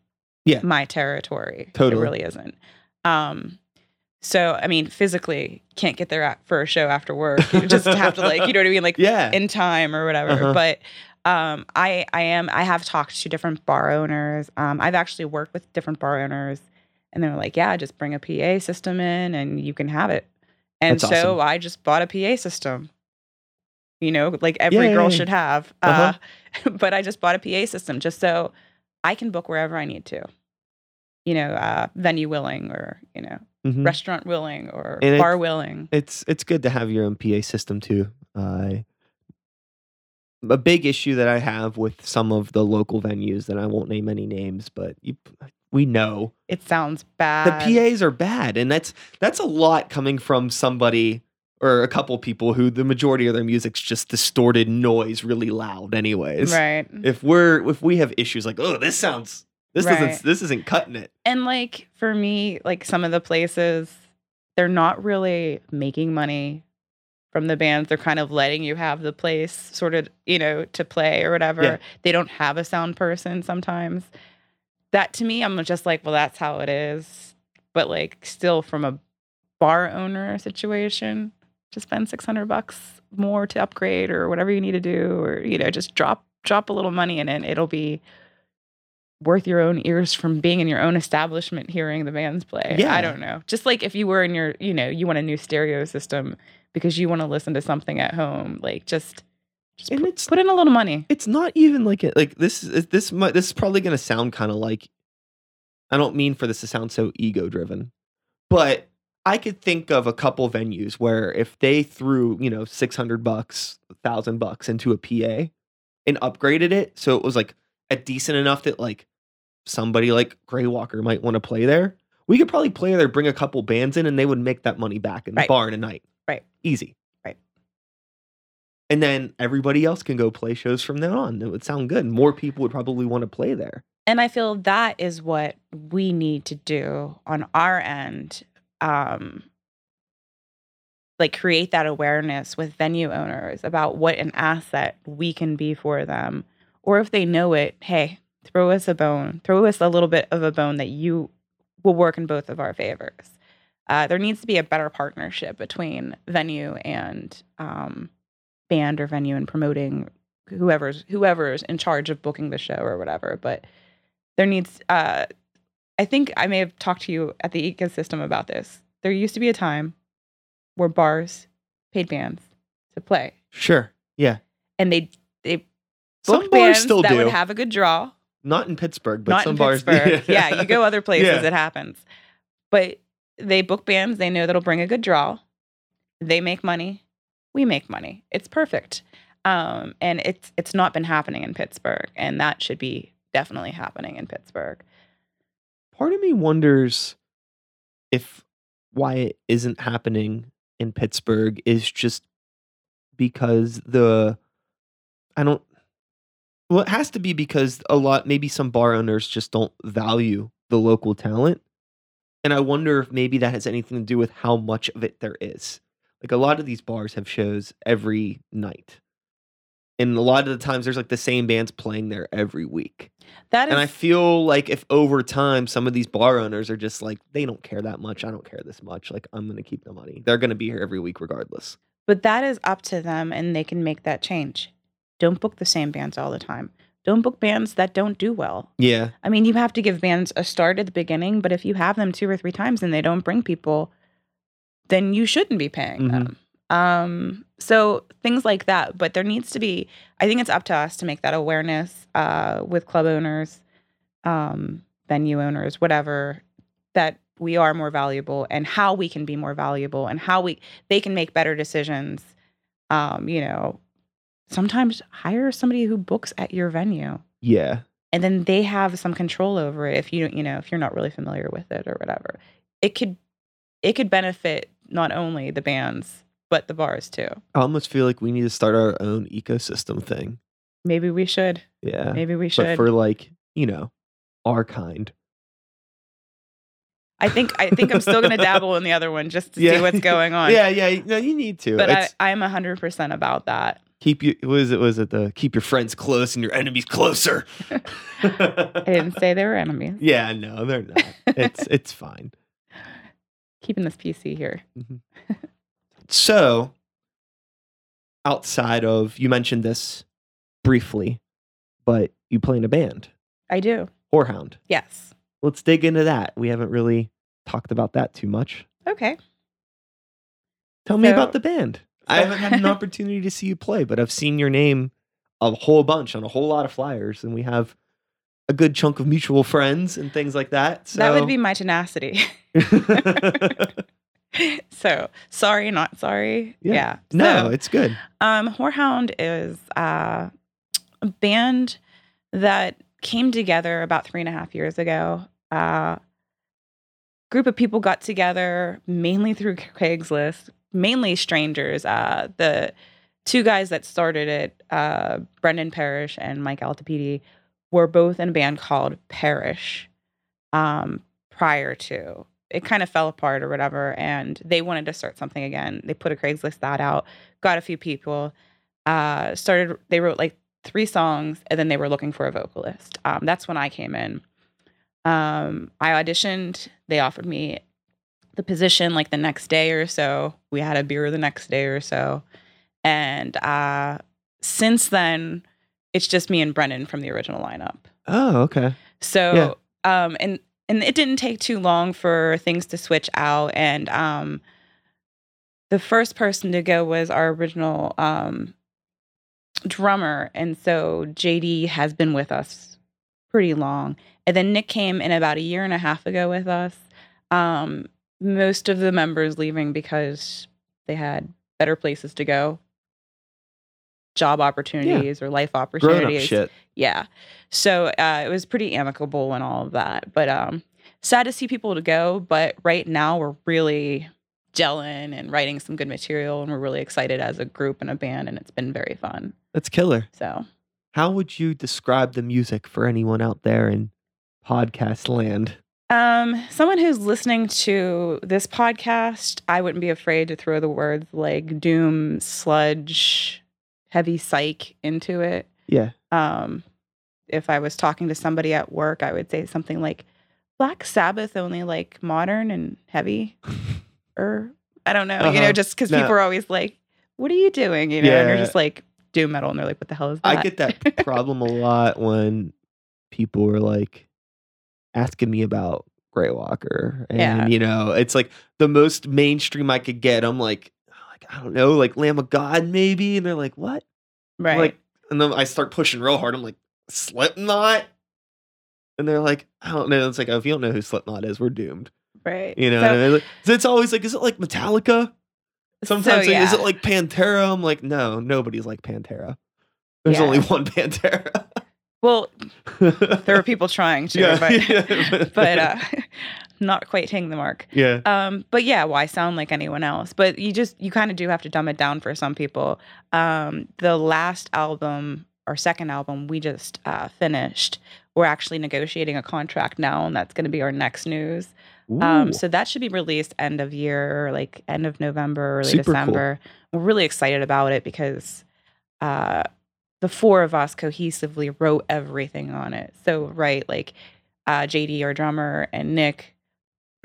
Speaker 6: Yeah.
Speaker 8: my territory.
Speaker 6: Totally.
Speaker 8: It really isn't. Um, so, I mean, physically can't get there at, for a show after work. You just have to like, you know what I mean? Like
Speaker 6: yeah
Speaker 8: in time or whatever.
Speaker 6: Uh-huh.
Speaker 8: But um, I I am I have talked to different bar owners. Um, I've actually worked with different bar owners, and they're like, "Yeah, just bring a PA system in, and you can have it." And
Speaker 6: That's
Speaker 8: so
Speaker 6: awesome.
Speaker 8: I just bought a PA system. You know, like every
Speaker 6: Yeah,
Speaker 8: girl should have.
Speaker 6: Uh-huh.
Speaker 8: Uh, but I just bought a PA system just so I can book wherever I need to. You know, uh, venue willing, or you know,
Speaker 6: Mhm.
Speaker 8: restaurant willing, or
Speaker 6: And
Speaker 8: bar
Speaker 6: it's-
Speaker 8: willing.
Speaker 6: it's it's good to have your own pa system too i a big issue that i have with some of the local venues and i won't name any names but you we know
Speaker 8: It sounds bad. the.
Speaker 6: PAs are bad, and that's that's a lot coming from somebody or a couple people who the majority of their music's just distorted noise, really loud. Anyways,
Speaker 8: right?
Speaker 6: if we're if we have issues like, oh, this sounds this
Speaker 8: Right.
Speaker 6: doesn't this isn't cutting it.
Speaker 8: And like for me, like some of the places, they're not really making money from the bands. They're kind of letting you have the place sort of, you know, to play or whatever.
Speaker 6: Yeah.
Speaker 8: They don't have a sound person sometimes. That to me, I'm just like, well, that's how it is. But like still from a bar owner situation, to spend 600 bucks more to upgrade or whatever you need to do or you know, just drop drop a little money in it. It'll be worth your own ears from being in your own establishment hearing the bands play.
Speaker 6: Yeah.
Speaker 8: I don't know. Just like if you were in your, you know, you want a new stereo system because you want to listen to something at home, like just just
Speaker 6: And
Speaker 8: put,
Speaker 6: it's-
Speaker 8: put in a little money.
Speaker 6: It's not even like it. Like this is this might this is probably gonna sound kind of like. I don't mean for this to sound so ego driven, but I could think of a couple venues where if they threw you know six hundred bucks, thousand bucks into a PA, and upgraded it so it was like a decent enough that like somebody like Gray Walker might want to play there. We could probably play there, bring a couple bands in, and they would make that money back in the
Speaker 8: Right.
Speaker 6: bar in a night.
Speaker 8: Right.
Speaker 6: Easy.
Speaker 8: Right.
Speaker 6: And then everybody else can go play shows from then on. It would sound good. More people would probably want to play there.
Speaker 8: And I feel that is what we need to do on our end. Um, like create that awareness with venue owners about what an asset we can be for them. Or if they know it, hey, throw us a bone, throw us a little bit of a bone that you will work in both of our favors. Uh, there needs to be a better partnership between venue and um, band or venue and promoting whoever's whoever's in charge of booking the show or whatever. But there needs uh I think I may have talked to you at the ecosystem about this. There used to be a time where bars paid bands to play.
Speaker 6: Sure. Yeah.
Speaker 8: And they they
Speaker 6: Some
Speaker 8: booked
Speaker 6: bars
Speaker 8: bands
Speaker 6: still
Speaker 8: that
Speaker 6: do.
Speaker 8: would have a good draw.
Speaker 6: Not in Pittsburgh, but
Speaker 8: Not
Speaker 6: some
Speaker 8: in
Speaker 6: bars.
Speaker 8: Pittsburgh. yeah, you go other places,
Speaker 6: Yeah.
Speaker 8: it happens. But they book bands, they know that'll bring a good draw. They make money. We make money. It's perfect. Um, and it's it's not been happening in Pittsburgh. And that should be definitely happening in Pittsburgh.
Speaker 6: Part of me wonders if why it isn't happening in Pittsburgh is just because the I don't Well, it has to be because a lot, maybe some bar owners just don't value the local talent. And I wonder if maybe that has anything to do with how much of it there is. Like a lot of these bars have shows every night. And a lot of the times there's like the same bands playing there every week.
Speaker 8: That is
Speaker 6: And I feel like if over time some of these bar owners are just like, they don't care that much. I don't care this much. Like, I'm going to keep the money. They're going to be here every week regardless.
Speaker 8: But that is up to them and they can make that change. Don't book the same bands all the time. Don't book bands that don't do well.
Speaker 6: Yeah.
Speaker 8: I mean, you have to give bands a start at the beginning, but if you have them two or three times and they don't bring people, then you shouldn't be paying
Speaker 6: Mhm.
Speaker 8: them. Um, so things like that. But there needs to be, I think it's up to us to make that awareness uh, with club owners, um, venue owners, whatever, that we are more valuable and how we can be more valuable and how we they can make better decisions. Um, you know, sometimes hire somebody who books at your venue
Speaker 6: Yeah.
Speaker 8: and then they have some control over it if you you know if you're not really familiar with it or whatever it could it could benefit not only the bands but the bars too
Speaker 6: I almost feel like we need to start our own ecosystem thing.
Speaker 8: maybe we should
Speaker 6: Yeah.
Speaker 8: maybe we should.
Speaker 6: but for like, you know, our kind.
Speaker 8: i think i think i'm still going to dabble in the other one just to
Speaker 6: Yeah.
Speaker 8: see what's going on
Speaker 6: Yeah, yeah. No, you need to.
Speaker 8: but I,
Speaker 6: It's
Speaker 8: i'm 100% about that
Speaker 6: keep you was it was it the keep your friends close and your enemies closer.
Speaker 8: i didn't say they were enemies
Speaker 6: yeah, no, they're not. It's it's fine.
Speaker 8: keeping this pc here mm-hmm.
Speaker 6: So outside of you mentioned this briefly, but you play in a band,
Speaker 8: i do
Speaker 6: Whorehound.
Speaker 8: yes
Speaker 6: Let's dig into that. We haven't really talked about that too much.
Speaker 8: okay
Speaker 6: Tell me about the band. I haven't had an opportunity to see you play, but I've seen your name a whole bunch on a whole lot of flyers, and we have a good chunk of mutual friends and things like that. So
Speaker 8: that would be my tenacity so sorry not sorry
Speaker 6: Yeah.
Speaker 8: yeah,
Speaker 6: no,
Speaker 8: So-
Speaker 6: it's good.
Speaker 8: Um, Whorehound is uh, a band that came together about three and a half years ago. Uh, group of people got together mainly through Craigslist, mainly strangers. Uh, the two guys that started it, uh, Brendan Parrish and Mike Altapedi, were both in a band called Parish um, prior to. It kind of fell apart or whatever, and they wanted to start something again. They put a Craigslist ad out, got a few people, uh, started. They wrote like three songs, and then they were looking for a vocalist. Um, that's when I came in. Um, I auditioned. They offered me the position like the next day or so. We had a beer the next day or so, and uh, since then, it's just me and Brennan from the original lineup.
Speaker 6: Oh, okay.
Speaker 8: So, um, and and it didn't take too long for things to switch out. And um, the first person to go was our original um, drummer, and so JD has been with us pretty long. And then Nick came in about a year and a half ago with us. Um, most of the members leaving because they had better places to go, job opportunities or life opportunities
Speaker 6: shit.
Speaker 8: yeah so uh, it was pretty amicable and all of that but um sad to see people to go but right now we're really gelling and writing some good material and we're really excited as a group and a band and it's been very fun
Speaker 6: That's killer.
Speaker 8: so
Speaker 6: How would you describe the music for anyone out there in podcast land?
Speaker 8: Um someone who's listening to this podcast i wouldn't be afraid to throw the words like doom sludge heavy psych into it
Speaker 6: Yeah.
Speaker 8: um if i was talking to somebody at work i would say something like black sabbath only like modern and heavy or i don't know you know
Speaker 6: Uh-huh.
Speaker 8: just because
Speaker 6: No.
Speaker 8: people are always like what are you doing you know and they're just like doom metal and they're like what the hell is that
Speaker 6: I get that problem a lot when people are like asking me about Grey Walker. And
Speaker 8: Yeah.
Speaker 6: you know, it's like the most mainstream I could get. I'm like, like I don't know, like Lamb of God maybe. And they're like, what?
Speaker 8: right
Speaker 6: Like and then I start pushing real hard. I'm like, Slipknot? And they're like, I don't know. It's like, oh, if you don't know who Slipknot is, we're doomed.
Speaker 8: right
Speaker 6: You know,
Speaker 8: So-
Speaker 6: Like, so it's always like, is it like Metallica? Sometimes
Speaker 8: so,
Speaker 6: like, is it like Pantera? I'm like, no, nobody's like Pantera. There's
Speaker 8: Yeah.
Speaker 6: only one Pantera.
Speaker 8: Well there are people trying to
Speaker 6: Yeah,
Speaker 8: but,
Speaker 6: yeah.
Speaker 8: but uh not quite hitting the mark
Speaker 6: yeah.
Speaker 8: Um, but yeah, why sound like anyone else? But you just you kind of do have to dumb it down for some people. Um, the last album our second album we just uh, finished. We're actually negotiating a contract now, and that's going to be our next news. Um, so that should be released end of year, like end of November, early
Speaker 6: Super cool.
Speaker 8: December. We're really excited about it because uh, the four of us cohesively wrote everything on it. So right, like uh, JD, our drummer, and Nick.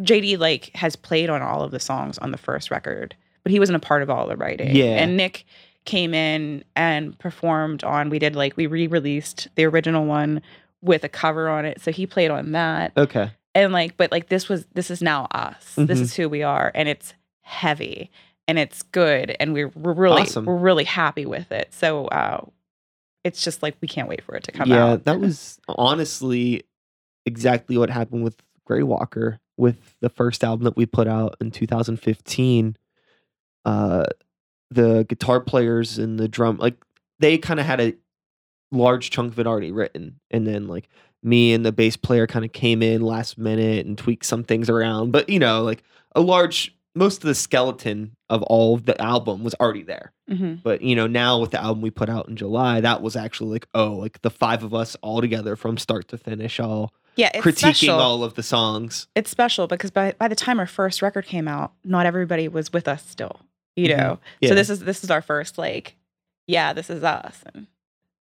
Speaker 8: JD like has played on all of the songs on the first record, but he wasn't a part of all the writing.
Speaker 6: Yeah.
Speaker 8: and Nick came in and performed on. We did like we re-released the original one with a cover on it, so he played on that
Speaker 6: okay.
Speaker 8: and like but like this was this is now us this
Speaker 6: Mhm.
Speaker 8: is who we are and it's heavy and it's good and we're, we're really
Speaker 6: Awesome.
Speaker 8: we're really happy with it so uh it's just like we can't wait for it to come
Speaker 6: yeah,
Speaker 8: out
Speaker 6: that was honestly exactly what happened with Grey Walker with the first album that we put out in 2015. Uh, the guitar players and the drum, like they kind of had a large chunk of it already written, and then like me and the bass player kind of came in last minute and tweaked some things around. But you know, like a large most of the skeleton of all of the album was already there.
Speaker 8: Mhm.
Speaker 6: But you know, now with the album we put out in July, that was actually like, oh, like the five of us all together from start to finish, all
Speaker 8: yeah
Speaker 6: critiquing
Speaker 8: special
Speaker 6: all of the songs.
Speaker 8: it's special because by by the time our first record came out not everybody was with us still you
Speaker 6: Mhm.
Speaker 8: know
Speaker 6: Yeah.
Speaker 8: so this is this is our first like yeah this is us and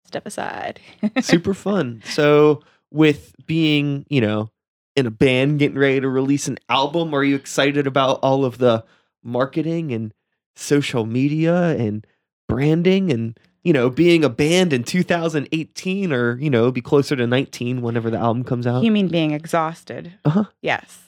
Speaker 8: step aside
Speaker 6: Super fun. So with being, you know, in a band getting ready to release an album, are you excited about all of the marketing and social media and branding and you know, being a band in 2018 or, you know, be closer to 19 whenever the album comes out.
Speaker 8: you mean being exhausted?
Speaker 6: Uh-huh.
Speaker 8: yes.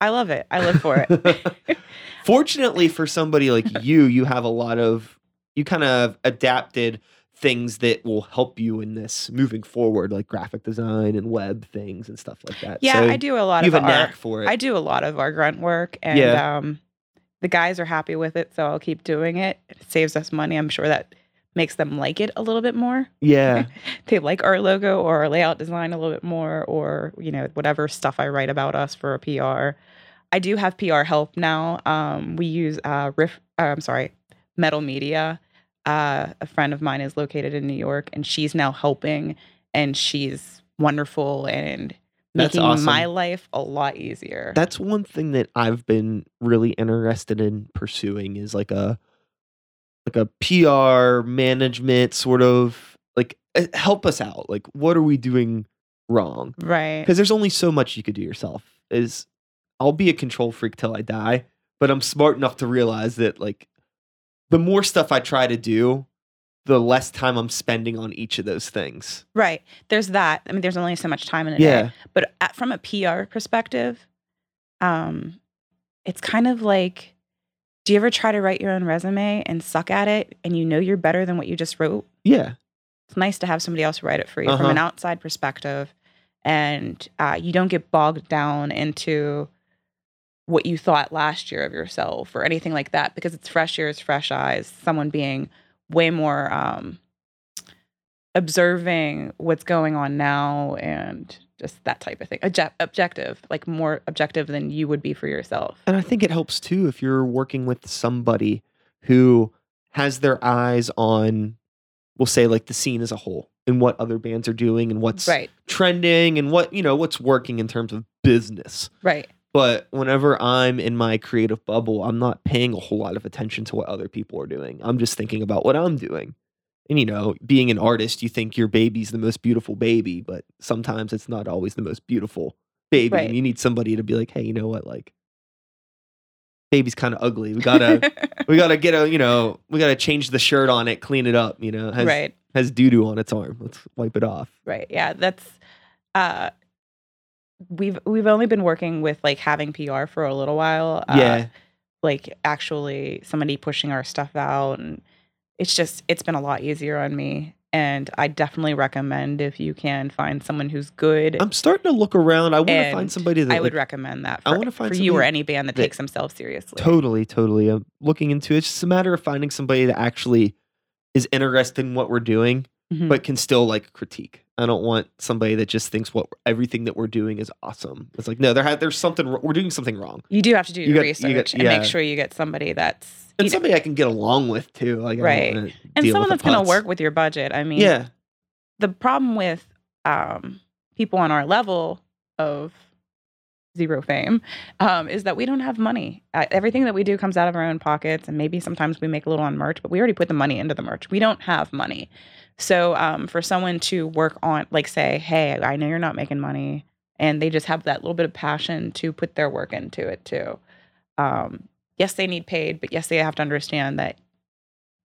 Speaker 8: I love it. I live for it.
Speaker 6: Fortunately for somebody like you, you have a lot of you kind of adapted things that will help you in this moving forward, like graphic design and web things and stuff like that.
Speaker 8: Yeah,
Speaker 6: So
Speaker 8: I do a lot
Speaker 6: You
Speaker 8: of
Speaker 6: have a
Speaker 8: our,
Speaker 6: knack for it.
Speaker 8: I do a lot of our grunt work, and
Speaker 6: Yeah.
Speaker 8: um, the guys are happy with it, so I'll keep doing it. It saves us money. I'm sure that makes them like it a little bit more.
Speaker 6: yeah.
Speaker 8: They like our logo or our layout design a little bit more, or you know whatever stuff I write about us for a PR. I do have PR help now. Um, we use uh, Riff. Uh, I'm sorry, Metal Media. Uh, a friend of mine is located in New York, and she's now helping, and she's wonderful and
Speaker 6: That's
Speaker 8: making
Speaker 6: awesome.
Speaker 8: my life a lot easier.
Speaker 6: That's one thing that I've been really interested in pursuing is like a like a PR management sort of like eh, help us out. Like what are we doing wrong?
Speaker 8: right.
Speaker 6: because there's only so much you could do yourself is i'll be a control freak till i die but i'm smart enough to realize that like the more stuff i try to do the less time i'm spending on each of those things
Speaker 8: Right. There's that. I mean, there's only so much time in a
Speaker 6: yeah
Speaker 8: day. But at, from a PR perspective, um, it's kind of like, do you ever try to write your own resume and suck at it, and you know you're better than what you just wrote?
Speaker 6: yeah
Speaker 8: It's nice to have somebody else write it for you from
Speaker 6: Uh-huh.
Speaker 8: an outside perspective, and uh, you don't get bogged down into what you thought last year of yourself or anything like that because it's fresh ears, fresh eyes. Someone being way more um, observing what's going on now and just that type of thing. Obje- objective, like more objective than you would be for yourself.
Speaker 6: and i think it helps too if you're working with somebody who has their eyes on we'll say like the scene as a whole and what other bands are doing and what's
Speaker 8: Right,
Speaker 6: trending and what you know what's working in terms of business
Speaker 8: right.
Speaker 6: But whenever I'm in my creative bubble, I'm not paying a whole lot of attention to what other people are doing. I'm just thinking about what I'm doing. And you know, being an artist, you think your baby's the most beautiful baby, but sometimes it's not always the most beautiful baby.
Speaker 8: Right.
Speaker 6: And you need somebody to be like, hey, you know what? Like, baby's kind of ugly. We gotta, we gotta get a, you know, we gotta change the shirt on it, clean it up. You know, has
Speaker 8: right.
Speaker 6: has doo doo on its arm. Let's wipe it off.
Speaker 8: Right. Yeah, that's uh we've we've only been working with like having PR for a little while. Uh,
Speaker 6: yeah,
Speaker 8: Like actually somebody pushing our stuff out and it's just it's been a lot easier on me and I definitely recommend if you can find someone who's good.
Speaker 6: I'm starting to look around. I want to find somebody that
Speaker 8: I would
Speaker 6: like,
Speaker 8: recommend that For, I
Speaker 6: wanna find
Speaker 8: for you or any band that,
Speaker 6: that-
Speaker 8: takes themselves seriously.
Speaker 6: Totally, totally. I'm looking into it. It's just a matter of finding somebody that actually is interested in what we're doing
Speaker 8: Mhm.
Speaker 6: but can still like critique. I don't want somebody that just thinks what everything that we're doing is awesome. It's like no, there there's something we're doing something wrong.
Speaker 8: you do have to do
Speaker 6: You
Speaker 8: your
Speaker 6: got-
Speaker 8: research
Speaker 6: got-
Speaker 8: and
Speaker 6: yeah.
Speaker 8: make sure you get somebody that's
Speaker 6: And
Speaker 8: know,
Speaker 6: somebody I can get along with too. Like
Speaker 8: Right. and someone that's going to work with your budget. I mean,
Speaker 6: Yeah,
Speaker 8: the problem with um, people on our level of zero fame um, is that we don't have money. Uh, everything that we do comes out of our own pockets, and maybe sometimes we make a little on merch, but we already put the money into the merch. We don't have money. So um, for someone to work on, like, say, hey, I know you're not making money, and they just have that little bit of passion to put their work into it too. Um, yes, they need paid, but yes, they have to understand that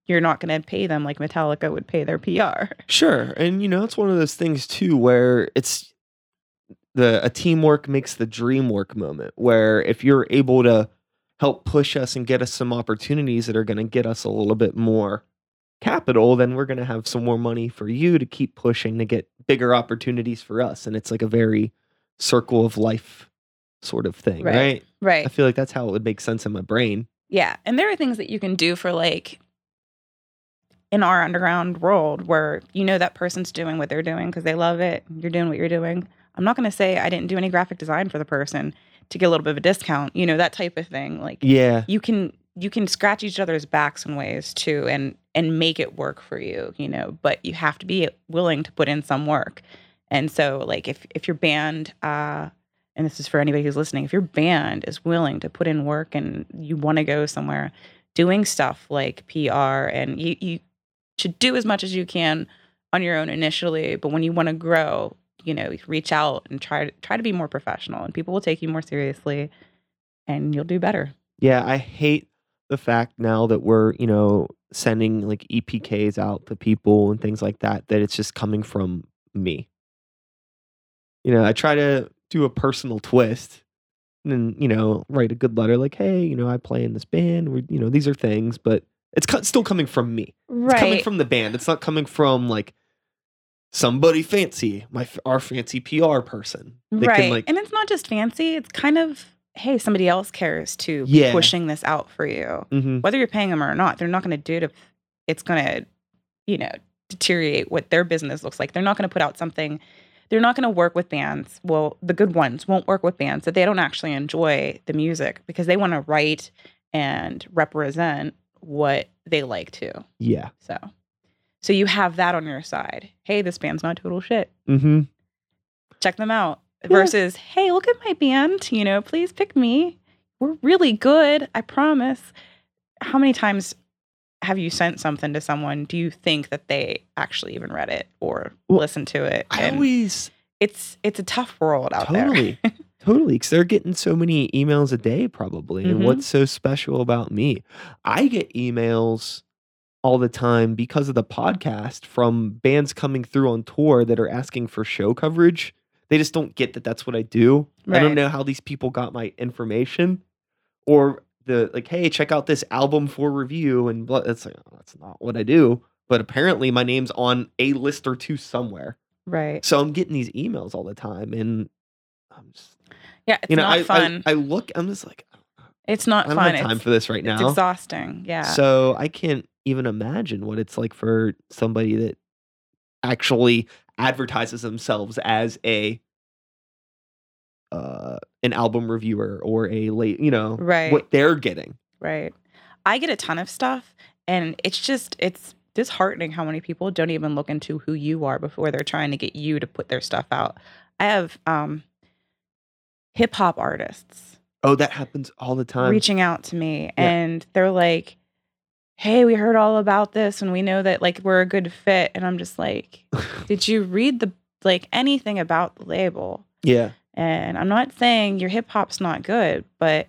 Speaker 8: you're not going to pay them like Metallica would pay their PR.
Speaker 6: sure. And you know, it's one of those things too where it's the a teamwork makes the dream work moment. Where if you're able to help push us and get us some opportunities that are going to get us a little bit more capital, then we're going to have some more money for you to keep pushing to get bigger opportunities for us. And it's like a very circle of life sort of thing,
Speaker 8: Right.
Speaker 6: right?
Speaker 8: Right.
Speaker 6: I feel like that's how it would make sense in my brain.
Speaker 8: Yeah. And there are things that you can do for like in our underground world where you know that person's doing what they're doing because they love it. You're doing what you're doing. I'm not going to say I didn't do any graphic design for the person to get a little bit of a discount, you know, that type of thing. Like
Speaker 6: Yeah.
Speaker 8: you can you can scratch each other's backs in ways too and and make it work for you, you know, but you have to be willing to put in some work. And so like if if your band uh and this is for anybody who's listening, if your band is willing to put in work and you want to go somewhere, doing stuff like PR and you, you should do as much as you can on your own initially, but when you want to grow, you know, reach out and try to try to be more professional and people will take you more seriously and you'll do better.
Speaker 6: Yeah, I hate the fact now that we're, you know, sending like EPKs out to people and things like that, that it's just coming from me. You know, I try to do a personal twist and you know, write a good letter like, hey, you know, I play in this band. We, you know, these are things, but it's co- still coming from me. It's coming from the band. It's not coming from like somebody fancy, my our fancy PR person. They
Speaker 8: right.
Speaker 6: can like
Speaker 8: and it's not just fancy, it's kind of hey, somebody else cares to
Speaker 6: Yeah.
Speaker 8: pushing this out for you.
Speaker 6: mhm.
Speaker 8: Whether you're paying them or not, they're not going to do to it's going to, you know, deteriorate what their business looks like. They're not going to put out something they're not going to work with bands. Well, the good ones won't work with bands that they don't actually enjoy the music because they want to write and represent what they like to.
Speaker 6: yeah.
Speaker 8: So, so you have that on your side. Hey, this band's not total shit.
Speaker 6: Mm-hmm.
Speaker 8: check them out versus hey look at my band you know please pick me. We're really good i promise. How many times have you sent something to someone do you think that they actually even read it or
Speaker 6: Well,
Speaker 8: listened to it?
Speaker 6: I
Speaker 8: And
Speaker 6: always
Speaker 8: it's it's a tough world out there.
Speaker 6: Totally. Totally because they're getting so many emails a day probably and
Speaker 8: Mhm.
Speaker 6: what's so special about me? I get emails all the time because of the podcast from bands coming through on tour that are asking for show coverage they just don't get that that's what i do. I don't know how these people got my information or the like hey check out this album for review and blah. it's like oh, that's not what i do. But apparently my name's on a list or two somewhere.
Speaker 8: Right.
Speaker 6: So i'm getting these emails all the time and i'm just
Speaker 8: yeah it's
Speaker 6: you know,
Speaker 8: not
Speaker 6: I,
Speaker 8: fun.
Speaker 6: I I look. I'm just like,
Speaker 8: it's not
Speaker 6: I don't
Speaker 8: fun.
Speaker 6: have time
Speaker 8: it's,
Speaker 6: for this right now.
Speaker 8: it's exhausting. Yeah.
Speaker 6: So I can't even imagine what it's like for somebody that actually advertises themselves as a uh an album reviewer or a late, you know,
Speaker 8: Right.
Speaker 6: what they're getting.
Speaker 8: Right. I get a ton of stuff and it's just it's disheartening how many people don't even look into who you are before they're trying to get you to put their stuff out. I have um hip hop artists
Speaker 6: Oh, that happens all the time.
Speaker 8: reaching out to me and they're like, "Hey, we heard all about this and we know that like we're a good fit." And I'm just like, "Did you read the like anything about the label?"
Speaker 6: yeah.
Speaker 8: And I'm not saying your hip hop's not good, but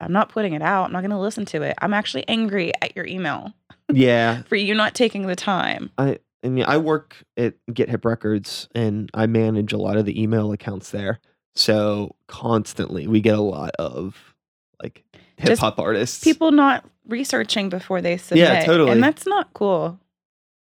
Speaker 8: I'm not putting it out. I'm not going to listen to it. I'm actually angry at your email
Speaker 6: Yeah.
Speaker 8: for you not taking the time.
Speaker 6: I I mean, I work at Get Hip Records and I manage a lot of the email accounts there. So constantly we get a lot of like hip
Speaker 8: Just
Speaker 6: hop artists.
Speaker 8: People not researching before they submit.
Speaker 6: Yeah, totally.
Speaker 8: And that's not cool.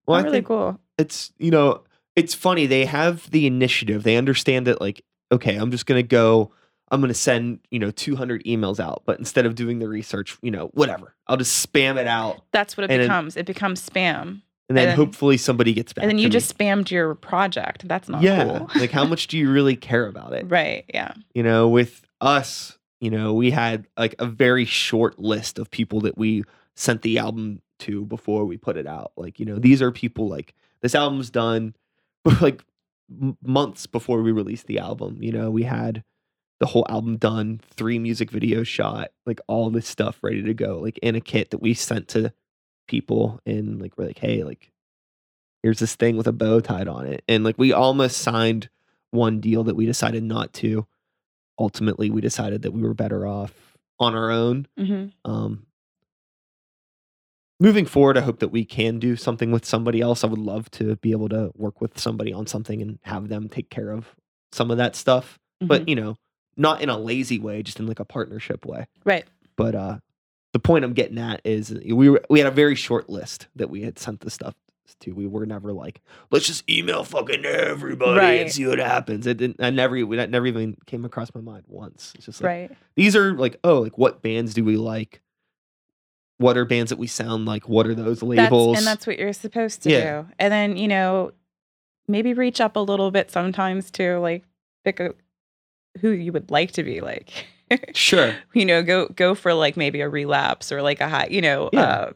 Speaker 6: well,
Speaker 8: not really cool.
Speaker 6: it's you know it's funny they have the initiative they understand that like okay i'm just gonna go i'm gonna send you know 200 emails out but instead of doing the research you know whatever i'll just spam it out
Speaker 8: That's what it becomes. It becomes spam.
Speaker 6: and then
Speaker 8: And then-
Speaker 6: hopefully somebody gets back.
Speaker 8: and then you
Speaker 6: to me.
Speaker 8: just spammed your project. That's not
Speaker 6: yeah,
Speaker 8: cool.
Speaker 6: like how much do you really care about it?
Speaker 8: right. Yeah.
Speaker 6: You know, with us, you know, we had like a very short list of people that we sent the album to before we put it out. Like, you know, these are people like this album's done like months before we released the album. You know, we had the whole album done, three music videos shot, like all this stuff ready to go, like in a kit that we sent to people and like we're like, hey, like here's this thing with a bow tied on it. And like we almost signed one deal that we decided not to. Ultimately, we decided that we were better off on our own.
Speaker 8: hmm
Speaker 6: Um, moving forward, I hope that we can do something with somebody else. I would love to be able to work with somebody on something and have them take care of some of that stuff. But you know, not in a lazy way, just in like a partnership way.
Speaker 8: right.
Speaker 6: But uh, the point I'm getting at is we were we had a very short list that we had sent the stuff to. We were never like, let's just email fucking everybody and
Speaker 8: Right.
Speaker 6: see what happens. It didn't. I never. e, That never even came across my mind once. It's just like
Speaker 8: Right.
Speaker 6: these are like oh like what bands do we like what are bands that we sound like what are those labels
Speaker 8: That's, and that's what you're supposed to
Speaker 6: Yeah.
Speaker 8: do. And then, you know, maybe reach up a little bit sometimes to like pick a, who you would like to be like.
Speaker 6: sure
Speaker 8: you know, go go for like maybe a relapse or like a high, you know,
Speaker 6: Yeah.
Speaker 8: uh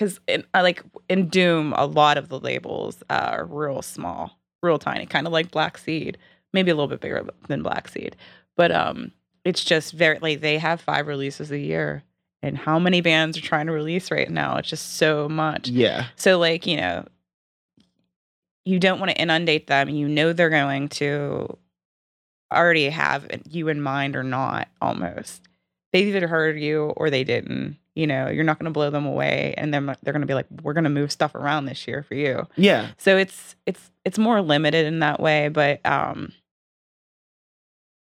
Speaker 8: because in uh, like in Doom, a lot of the labels are real small, real tiny, kind of like Black Seed, maybe a little bit bigger than Black Seed, but um, it's just very like they have five releases a year, and how many bands are trying to release right now? It's just so much.
Speaker 6: yeah
Speaker 8: So like, you know, you don't want to inundate them. You know they're going to already have you in mind or not almost. They either heard you or they didn't. You know, you're not going to blow them away and then they're going to be like we're going to move stuff around this year for you.
Speaker 6: yeah
Speaker 8: So it's it's it's more limited in that way, but um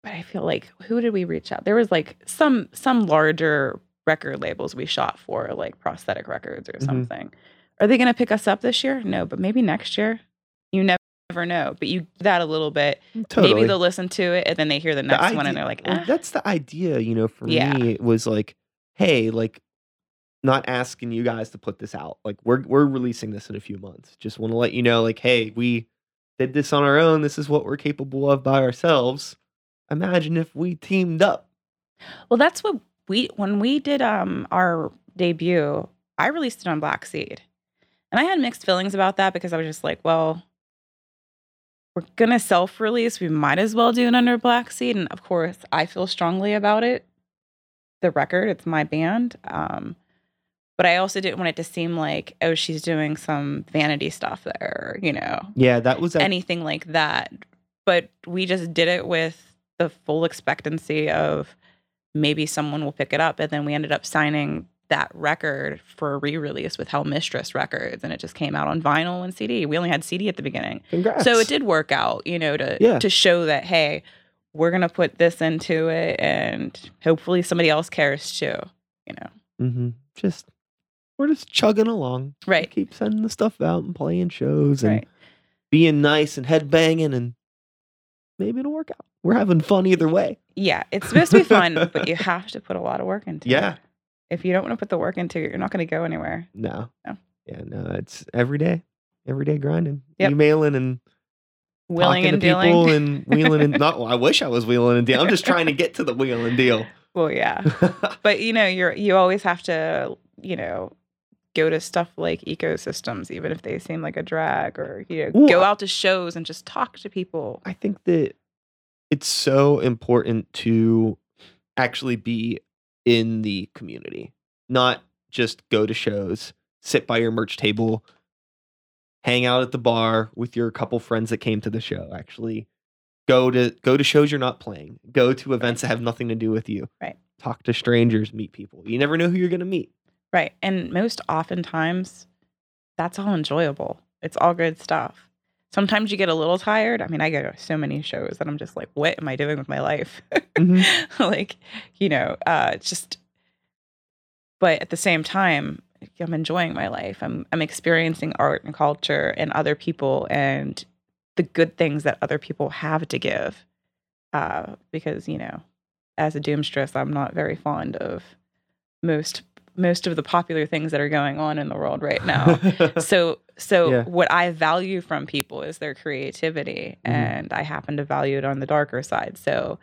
Speaker 8: but I feel like who did we reach out? There was like some some larger record labels we shot for, like prosthetic records or
Speaker 6: Mhm.
Speaker 8: something. Are they going to pick us up this year? No, but maybe next year. You never, never know. But you do that a little bit.
Speaker 6: totally
Speaker 8: Maybe they'll listen to it and then they hear the
Speaker 6: The
Speaker 8: next one and they're like,
Speaker 6: well,
Speaker 8: "Ah."
Speaker 6: that's the idea you know for
Speaker 8: Yeah.
Speaker 6: me it was like hey like not asking you guys to put this out like we're we're releasing this in a few months just want to let you know like hey we did this on our own this is what we're capable of by ourselves imagine if we teamed up
Speaker 8: Well, that's what we when we did um our debut, I released it on Black Seed. And I had mixed feelings about that because I was just like, well, we're gonna self-release. We might as well do it under Black Seed. And of course, I feel strongly about it. The record, it's my band. Um, but I also didn't want it to seem like, oh, she's doing some vanity stuff there, you know
Speaker 6: yeah that was a-
Speaker 8: anything like that. But we just did it with the full expectancy of maybe someone will pick it up. And then we ended up signing that record for a re-release with Hell Mistress Records, and it just came out on vinyl and CD. We only had CD at the beginning,
Speaker 6: congrats
Speaker 8: so it did work out, you know, to
Speaker 6: Yeah.
Speaker 8: to show that hey, we're gonna put this into it, and hopefully somebody else cares too. You know,
Speaker 6: hmm Just we're just chugging along. We
Speaker 8: right?
Speaker 6: Keep sending the stuff out and playing shows and
Speaker 8: Right.
Speaker 6: being nice and headbanging and maybe it'll work out. We're having fun either way.
Speaker 8: Yeah, it's supposed to be fun, but you have to put a lot of work into it.
Speaker 6: Yeah.
Speaker 8: If you don't want to put the work into it, you're not going to go anywhere.
Speaker 6: No.
Speaker 8: No.
Speaker 6: Yeah, no, it's every day. Every day grinding.
Speaker 8: Yep.
Speaker 6: Emailing and talking
Speaker 8: and
Speaker 6: to people
Speaker 8: dealing.
Speaker 6: and wheeling and not well, I wish I was wheeling and dealing. I'm just trying to get to the wheel and deal.
Speaker 8: well, yeah. But you know, you're you always have to, you know, go to stuff like ecosystems, even if they seem like a drag, or you know,
Speaker 6: Well,
Speaker 8: go out to shows and just talk to people.
Speaker 6: I think that it's so important to actually be in the community, not just go to shows, sit by your merch table, hang out at the bar with your couple friends that came to the show. Actually, go to go to shows you're not playing. Go to events that have nothing to do with you.
Speaker 8: Right.
Speaker 6: Talk to strangers, meet people. You never know who you're going to meet.
Speaker 8: Right. And most oftentimes, that's all enjoyable. It's all good stuff. Sometimes you get a little tired. I mean, I go to so many shows that I'm just like, what am I doing with my life? like, you know, uh, it's just, but at the same time, I'm enjoying my life. I'm, I'm experiencing art and culture and other people and the good things that other people have to give. Uh, because, you know, as a doomstress, I'm not very fond of most most of the popular things that are going on in the world right now. so so
Speaker 6: Yeah.
Speaker 8: what I value from people is their creativity
Speaker 6: Mhm.
Speaker 8: and I happen to value it on the darker side. So,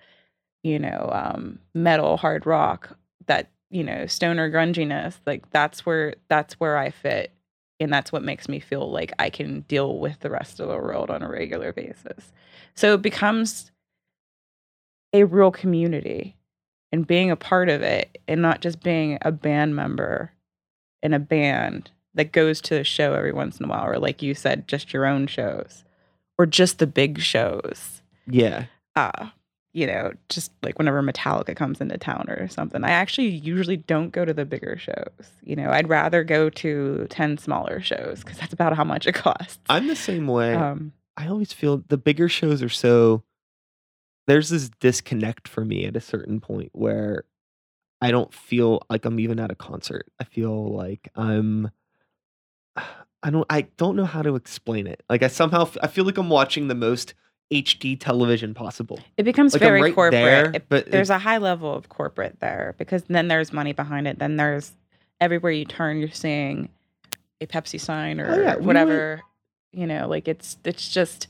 Speaker 8: you know, um metal, hard rock, that, you know, stoner grunginess, like that's where that's where I fit and that's what makes me feel like I can deal with the rest of the world on a regular basis. So it becomes a real community and being a part of it and not just being a band member in a band that goes to a show every once in a while or like you said just your own shows or just the big shows
Speaker 6: yeah.
Speaker 8: uh you know just like whenever metallica comes into town or something i actually usually don't go to the bigger shows you know i'd rather go to 10 smaller shows because that's about how much it costs
Speaker 6: I'm the same way.
Speaker 8: um
Speaker 6: I always feel the bigger shows are so there's this disconnect for me at a certain point where I don't feel like I'm even at a concert. I feel like I'm I don't I don't know how to explain it. Like I somehow I feel like I'm watching the most HD television possible.
Speaker 8: it becomes
Speaker 6: Like
Speaker 8: very
Speaker 6: right
Speaker 8: corporate
Speaker 6: there,
Speaker 8: It-
Speaker 6: but
Speaker 8: there's
Speaker 6: it-
Speaker 8: a high level of corporate there because then there's money behind it then there's everywhere you turn you're seeing a pepsi sign or
Speaker 6: Oh, yeah, we
Speaker 8: whatever you know like it's it's just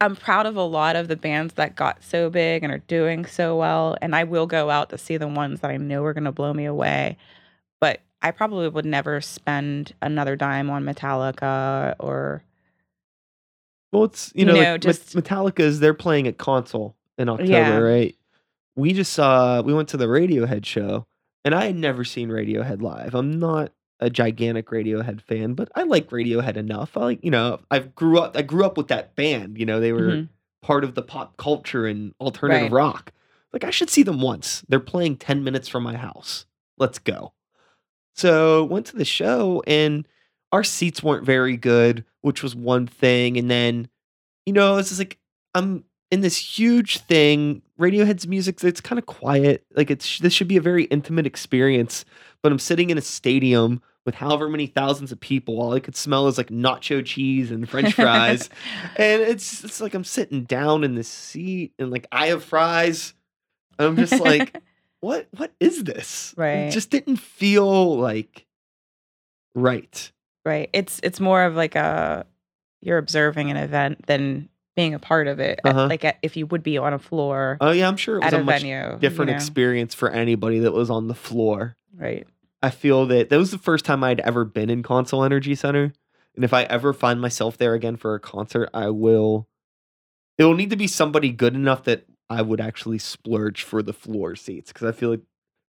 Speaker 8: i'm proud of a lot of the bands that got so big and are doing so well and i will go out to see the ones that i know are going to blow me away but i probably would never spend another dime on metallica or
Speaker 6: Well, it's you
Speaker 8: You
Speaker 6: know,
Speaker 8: know,
Speaker 6: like,
Speaker 8: just-
Speaker 6: Metallica's they're playing at Consol in October,
Speaker 8: Yeah.
Speaker 6: right? We just saw we went to the Radiohead show, and I had never seen Radiohead live. I'm not a gigantic Radiohead fan, but I like Radiohead enough. I like you know I grew up I grew up with that band. You know they were
Speaker 8: Mhm.
Speaker 6: part of the pop culture and alternative
Speaker 8: Right.
Speaker 6: rock. Like I should see them once. They're playing ten minutes from my house. Let's go. So went to the show and our seats weren't very good, which was one thing. And then, you know, it's just like I'm in this huge thing. Radiohead's music, it's kind of quiet. Like it's this should be a very intimate experience. But I'm sitting in a stadium with however many thousands of people. All I could smell is like nacho cheese and French fries. and it's it's like I'm sitting down in this seat and like I have fries. And I'm just like, what what is this?
Speaker 8: Right.
Speaker 6: It just didn't feel like right.
Speaker 8: right it's it's more of like a you're observing an event than being a part of it
Speaker 6: Uh-huh.
Speaker 8: like if you would be on a floor
Speaker 6: Oh yeah, I'm sure it was
Speaker 8: at
Speaker 6: a,
Speaker 8: a
Speaker 6: much
Speaker 8: venue you
Speaker 6: different
Speaker 8: know?
Speaker 6: experience for anybody that was on the floor.
Speaker 8: Right
Speaker 6: I feel that that was the first time I'd ever been in Consol Energy Center. And if I ever find myself there again for a concert, I will it will need to be somebody good enough that I would actually splurge for the floor seats because I feel like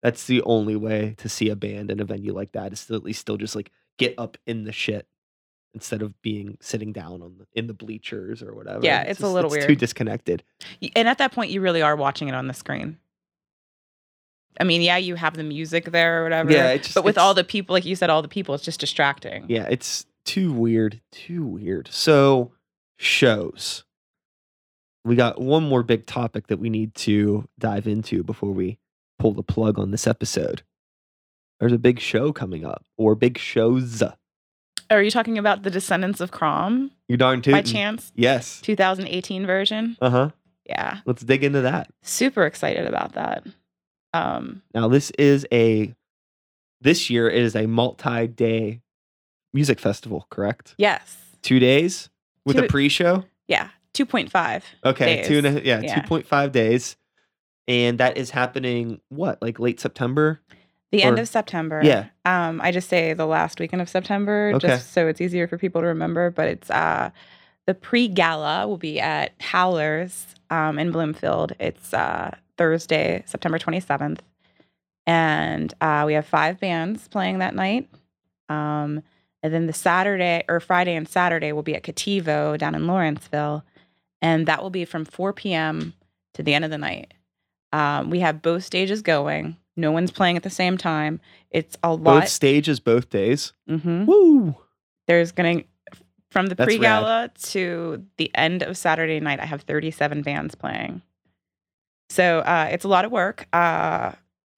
Speaker 6: that's the only way to see a band in a venue like that is to at least still just like get up in the shit instead of being sitting down on the in the bleachers or whatever.
Speaker 8: Yeah, it's a
Speaker 6: just-
Speaker 8: little
Speaker 6: Too
Speaker 8: weird.
Speaker 6: disconnected.
Speaker 8: And at that point you really are watching it on the screen i mean yeah you have the music there or whatever
Speaker 6: Yeah, just-
Speaker 8: but with all the people like you said all the people it's just distracting
Speaker 6: Yeah, it's too weird. Too weird. So, shows. We got one more big topic that we need to dive into before we pull the plug on this episode. There's a big show coming up, or big shows.
Speaker 8: are you talking about the descendants of crom
Speaker 6: You darn
Speaker 8: by
Speaker 6: tootin'.
Speaker 8: chance
Speaker 6: Yes.
Speaker 8: 2018 version
Speaker 6: Uh huh.
Speaker 8: yeah
Speaker 6: Let's dig into that.
Speaker 8: super excited about that um
Speaker 6: Now, this is a, this year it is a multi day music festival, correct?
Speaker 8: yes
Speaker 6: Two days with a pre show?
Speaker 8: yeah 2.5
Speaker 6: Okay, two and a, yeah,
Speaker 8: Yeah.
Speaker 6: two point five days, and that is happening what like late September.
Speaker 8: The end of September.
Speaker 6: Yeah.
Speaker 8: Um, I just say the last weekend of September,
Speaker 6: Okay.
Speaker 8: just so it's easier for people to remember. But it's uh, the pre-gala will be at Howlers um, in Bloomfield. It's uh, Thursday, September 27th, and uh, we have five bands playing that night. Um, and then the Saturday or Friday and Saturday will be at Cattivo down in Lawrenceville, and that will be from 4 p.m. to the end of the night. Um, we have both stages going. No one's playing at the same time. It's a lot.
Speaker 6: Both stages, both days.
Speaker 8: hmm
Speaker 6: Woo!
Speaker 8: There's gonna from the pre gala to the end of Saturday night. I have 37 bands playing. So uh, it's a lot of work. Uh,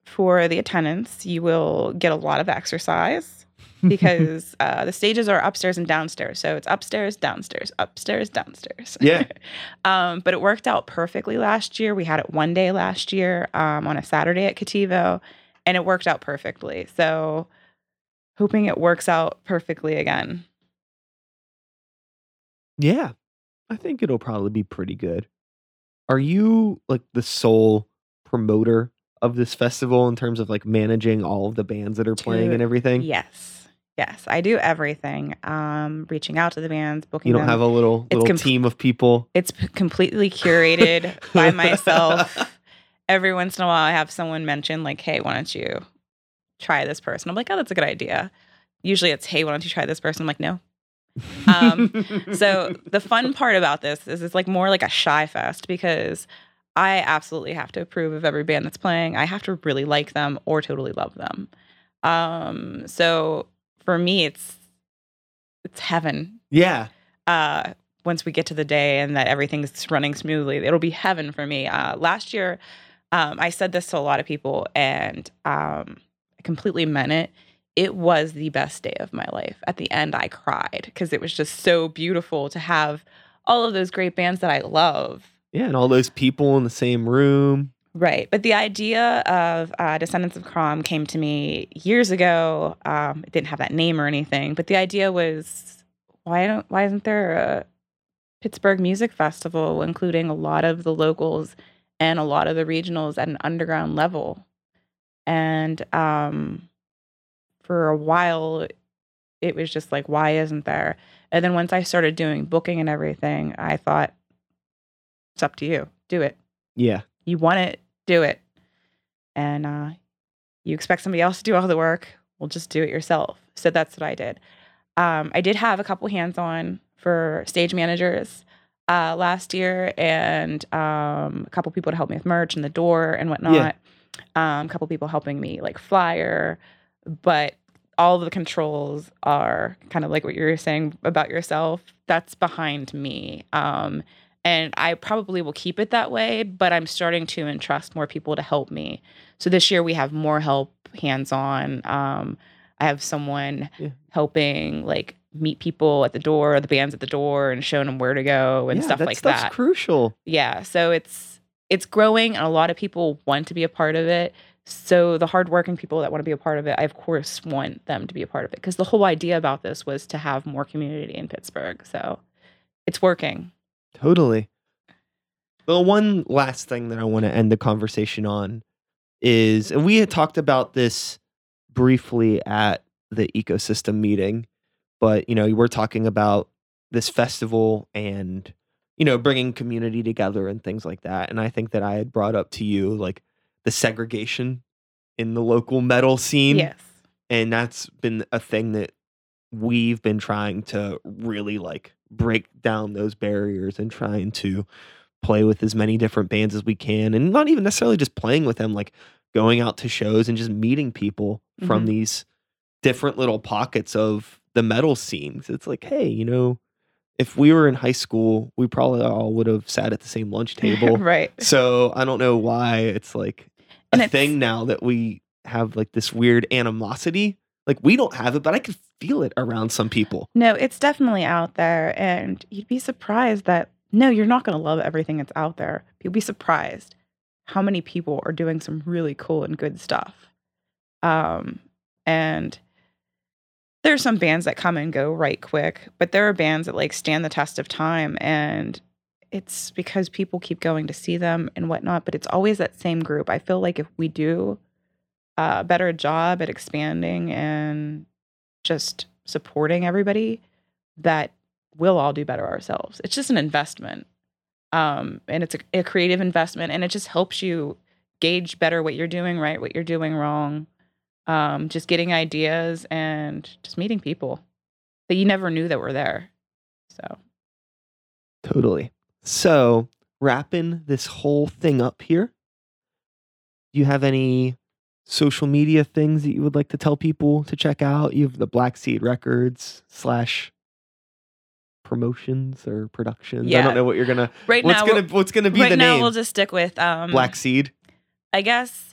Speaker 8: for the attendants, you will get a lot of exercise because uh, the stages are upstairs and downstairs. So it's upstairs, downstairs, upstairs, downstairs.
Speaker 6: Yeah.
Speaker 8: um, but it worked out perfectly last year. We had it one day last year um, on a Saturday at Cattivo, and it worked out perfectly. So hoping it works out perfectly again.
Speaker 6: Yeah. I think it'll probably be pretty good. Are you like the sole promoter of this festival in terms of like managing all of the bands that are playing
Speaker 8: Dude,
Speaker 6: and everything?
Speaker 8: Yes. Yes. I do everything. Um, reaching out to the bands, booking
Speaker 6: You don't
Speaker 8: them.
Speaker 6: have a little
Speaker 8: It's
Speaker 6: little
Speaker 8: com-
Speaker 6: team of people.
Speaker 8: it's p- completely curated by myself. Every once in a while, I have someone mention, like, hey, why don't you try this person? I'm like, oh, that's a good idea. Usually it's, hey, why don't you try this person? I'm like, no. Um, So the fun part about this is it's like more like a shy fest because I absolutely have to approve of every band that's playing. I have to really like them or totally love them. Um, so for me, it's it's heaven
Speaker 6: yeah.
Speaker 8: uh, once we get to the day and that everything's running smoothly, it'll be heaven for me. Uh, last year, um, I said this to a lot of people, and um, I completely meant it. It was the best day of my life. At the end, I cried because it was just so beautiful to have all of those great bands that I love.
Speaker 6: Yeah, and all those people in the same room.
Speaker 8: Right. But the idea of uh, Descendants of Crom came to me years ago. Um, it didn't have that name or anything, but the idea was why don't why isn't there a Pittsburgh Music Festival, including a lot of the locals and a lot of the regionals at an underground level? And um, for a while, it was just like, why isn't there? And then once I started doing booking and everything, I thought, it's up to you. Do it
Speaker 6: Yeah.
Speaker 8: you want it, do it. And uh, you expect somebody else to do all the work, well, just do it yourself. So that's what I did. Um, I did have a couple hands on for stage managers uh, last year and um, a couple people to help me with merch and the door and whatnot. Um, a couple people helping me like flyer, but all the controls are kind of like what you were saying about yourself. That's behind me. Um, and I probably will keep it that way, but I'm starting to entrust more people to help me. So this year we have more help hands on. Um, I have someone
Speaker 6: Yeah.
Speaker 8: helping like meet people at the door, the bands at the door, and showing them where to go and
Speaker 6: yeah,
Speaker 8: stuff
Speaker 6: that
Speaker 8: like that.
Speaker 6: That's crucial.
Speaker 8: Yeah, so it's it's growing, and a lot of people want to be a part of it. So the hardworking people that want to be a part of it, I of course want them to be a part of it because the whole idea about this was to have more community in Pittsburgh. So it's working.
Speaker 6: Totally. Well, one last thing that I want to end the conversation on is, and we had talked about this briefly at the ecosystem meeting, but you know, we're talking about this festival and you know, bringing community together and things like that. And I think that I had brought up to you like the segregation in the local metal scene
Speaker 8: Yes.
Speaker 6: and that's been a thing that we've been trying to really like break down those barriers and trying to play with as many different bands as we can and not even necessarily just playing with them like going out to shows and just meeting people from
Speaker 8: Mhm.
Speaker 6: these different little pockets of the metal scenes it's like hey you know if we were in high school we probably all would have sat at the same lunch table
Speaker 8: right.
Speaker 6: so I don't know why it's like a
Speaker 8: it's-
Speaker 6: thing now that we have like this weird animosity. Like we don't have it, but I could feel it around some people.
Speaker 8: No, it's definitely out there. And you'd be surprised that, no, you're not going to love everything that's out there. You'll be surprised how many people are doing some really cool and good stuff. Um, and there's some bands that come and go right quick, but there are bands that like stand the test of time. And it's because people keep going to see them and whatnot, but it's always that same group. I feel like if we do a better job at expanding and just supporting everybody, that we'll all do better ourselves. It's just an investment. Um, and it's a, a creative investment and it just helps you gauge better what you're doing right, what you're doing wrong. Um, just getting ideas and just meeting people that you never knew that were there. So
Speaker 6: Totally. So wrapping this whole thing up here, do you have any social media things that you would like to tell people to check out? You have the Black Seed Records slash promotions or productions. I don't know what you're gonna
Speaker 8: right
Speaker 6: what's
Speaker 8: now,
Speaker 6: gonna what's gonna be
Speaker 8: right
Speaker 6: the
Speaker 8: now
Speaker 6: name.
Speaker 8: we'll just stick with um,
Speaker 6: Black Seed.
Speaker 8: I guess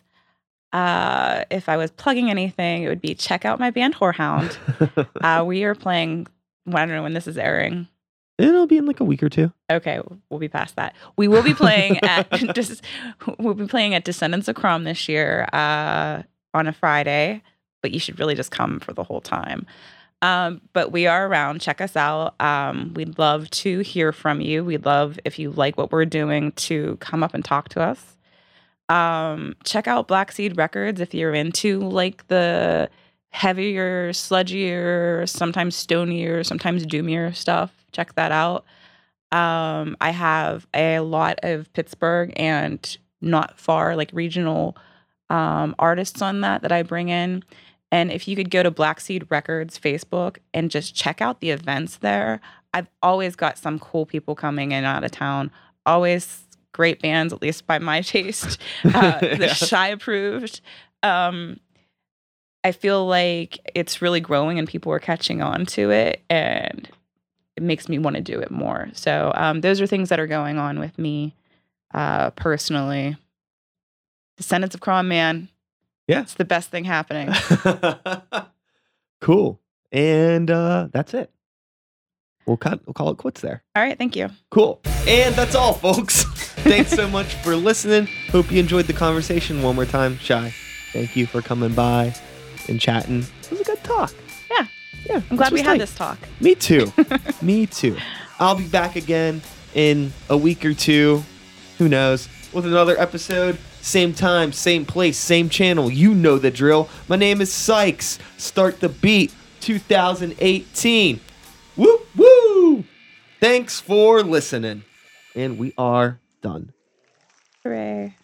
Speaker 8: Uh, if I was plugging anything, it would be check out my band Whorehound. uh, we are playing. well, I don't know when this is airing.
Speaker 6: It'll be in like a week or two.
Speaker 8: Okay, we'll be past that. We will be playing at Des- we'll be playing at Descendants of Crom this year uh, on a Friday, but you should really just come for the whole time. Um, but we are around. Check us out. Um, we'd love to hear from you. We'd love if you like what we're doing to come up and talk to us. Um, check out Black Seed Records if you're into like the heavier, sludgier, sometimes stonier, sometimes doomier stuff. Check that out. Um, I have a lot of Pittsburgh and not far, like regional um, artists on that that I bring in. And if you could go to Black Seed Records Facebook and just check out the events there, I've always got some cool people coming in out of town. Always great bands, at least by my taste. Uh,
Speaker 6: Yeah.
Speaker 8: The Shy approved. Um, I feel like it's really growing and people are catching on to it, and it makes me want to do it more. So um, those are things that are going on with me uh, personally. Descendants of Crom, man.
Speaker 6: Yeah.
Speaker 8: It's the best thing happening.
Speaker 6: cool. And uh, that's it. We'll, cut, we'll call it quits there.
Speaker 8: All right, thank you.
Speaker 6: Cool. And that's all, folks. Thanks so much for listening. Hope you enjoyed the conversation one more time. Shy, thank you for coming by and chatting. It was a good talk.
Speaker 8: Yeah.
Speaker 6: Yeah.
Speaker 8: I'm glad we had
Speaker 6: this.
Speaker 8: this talk.
Speaker 6: Me too. Me too. I'll be back again in a week or two. Who knows? With another episode. Same time, same place, same channel. You know the drill. My name is Sykes. Start the beat 2018. Woo woo! Thanks for listening. And we are done.
Speaker 8: Hooray.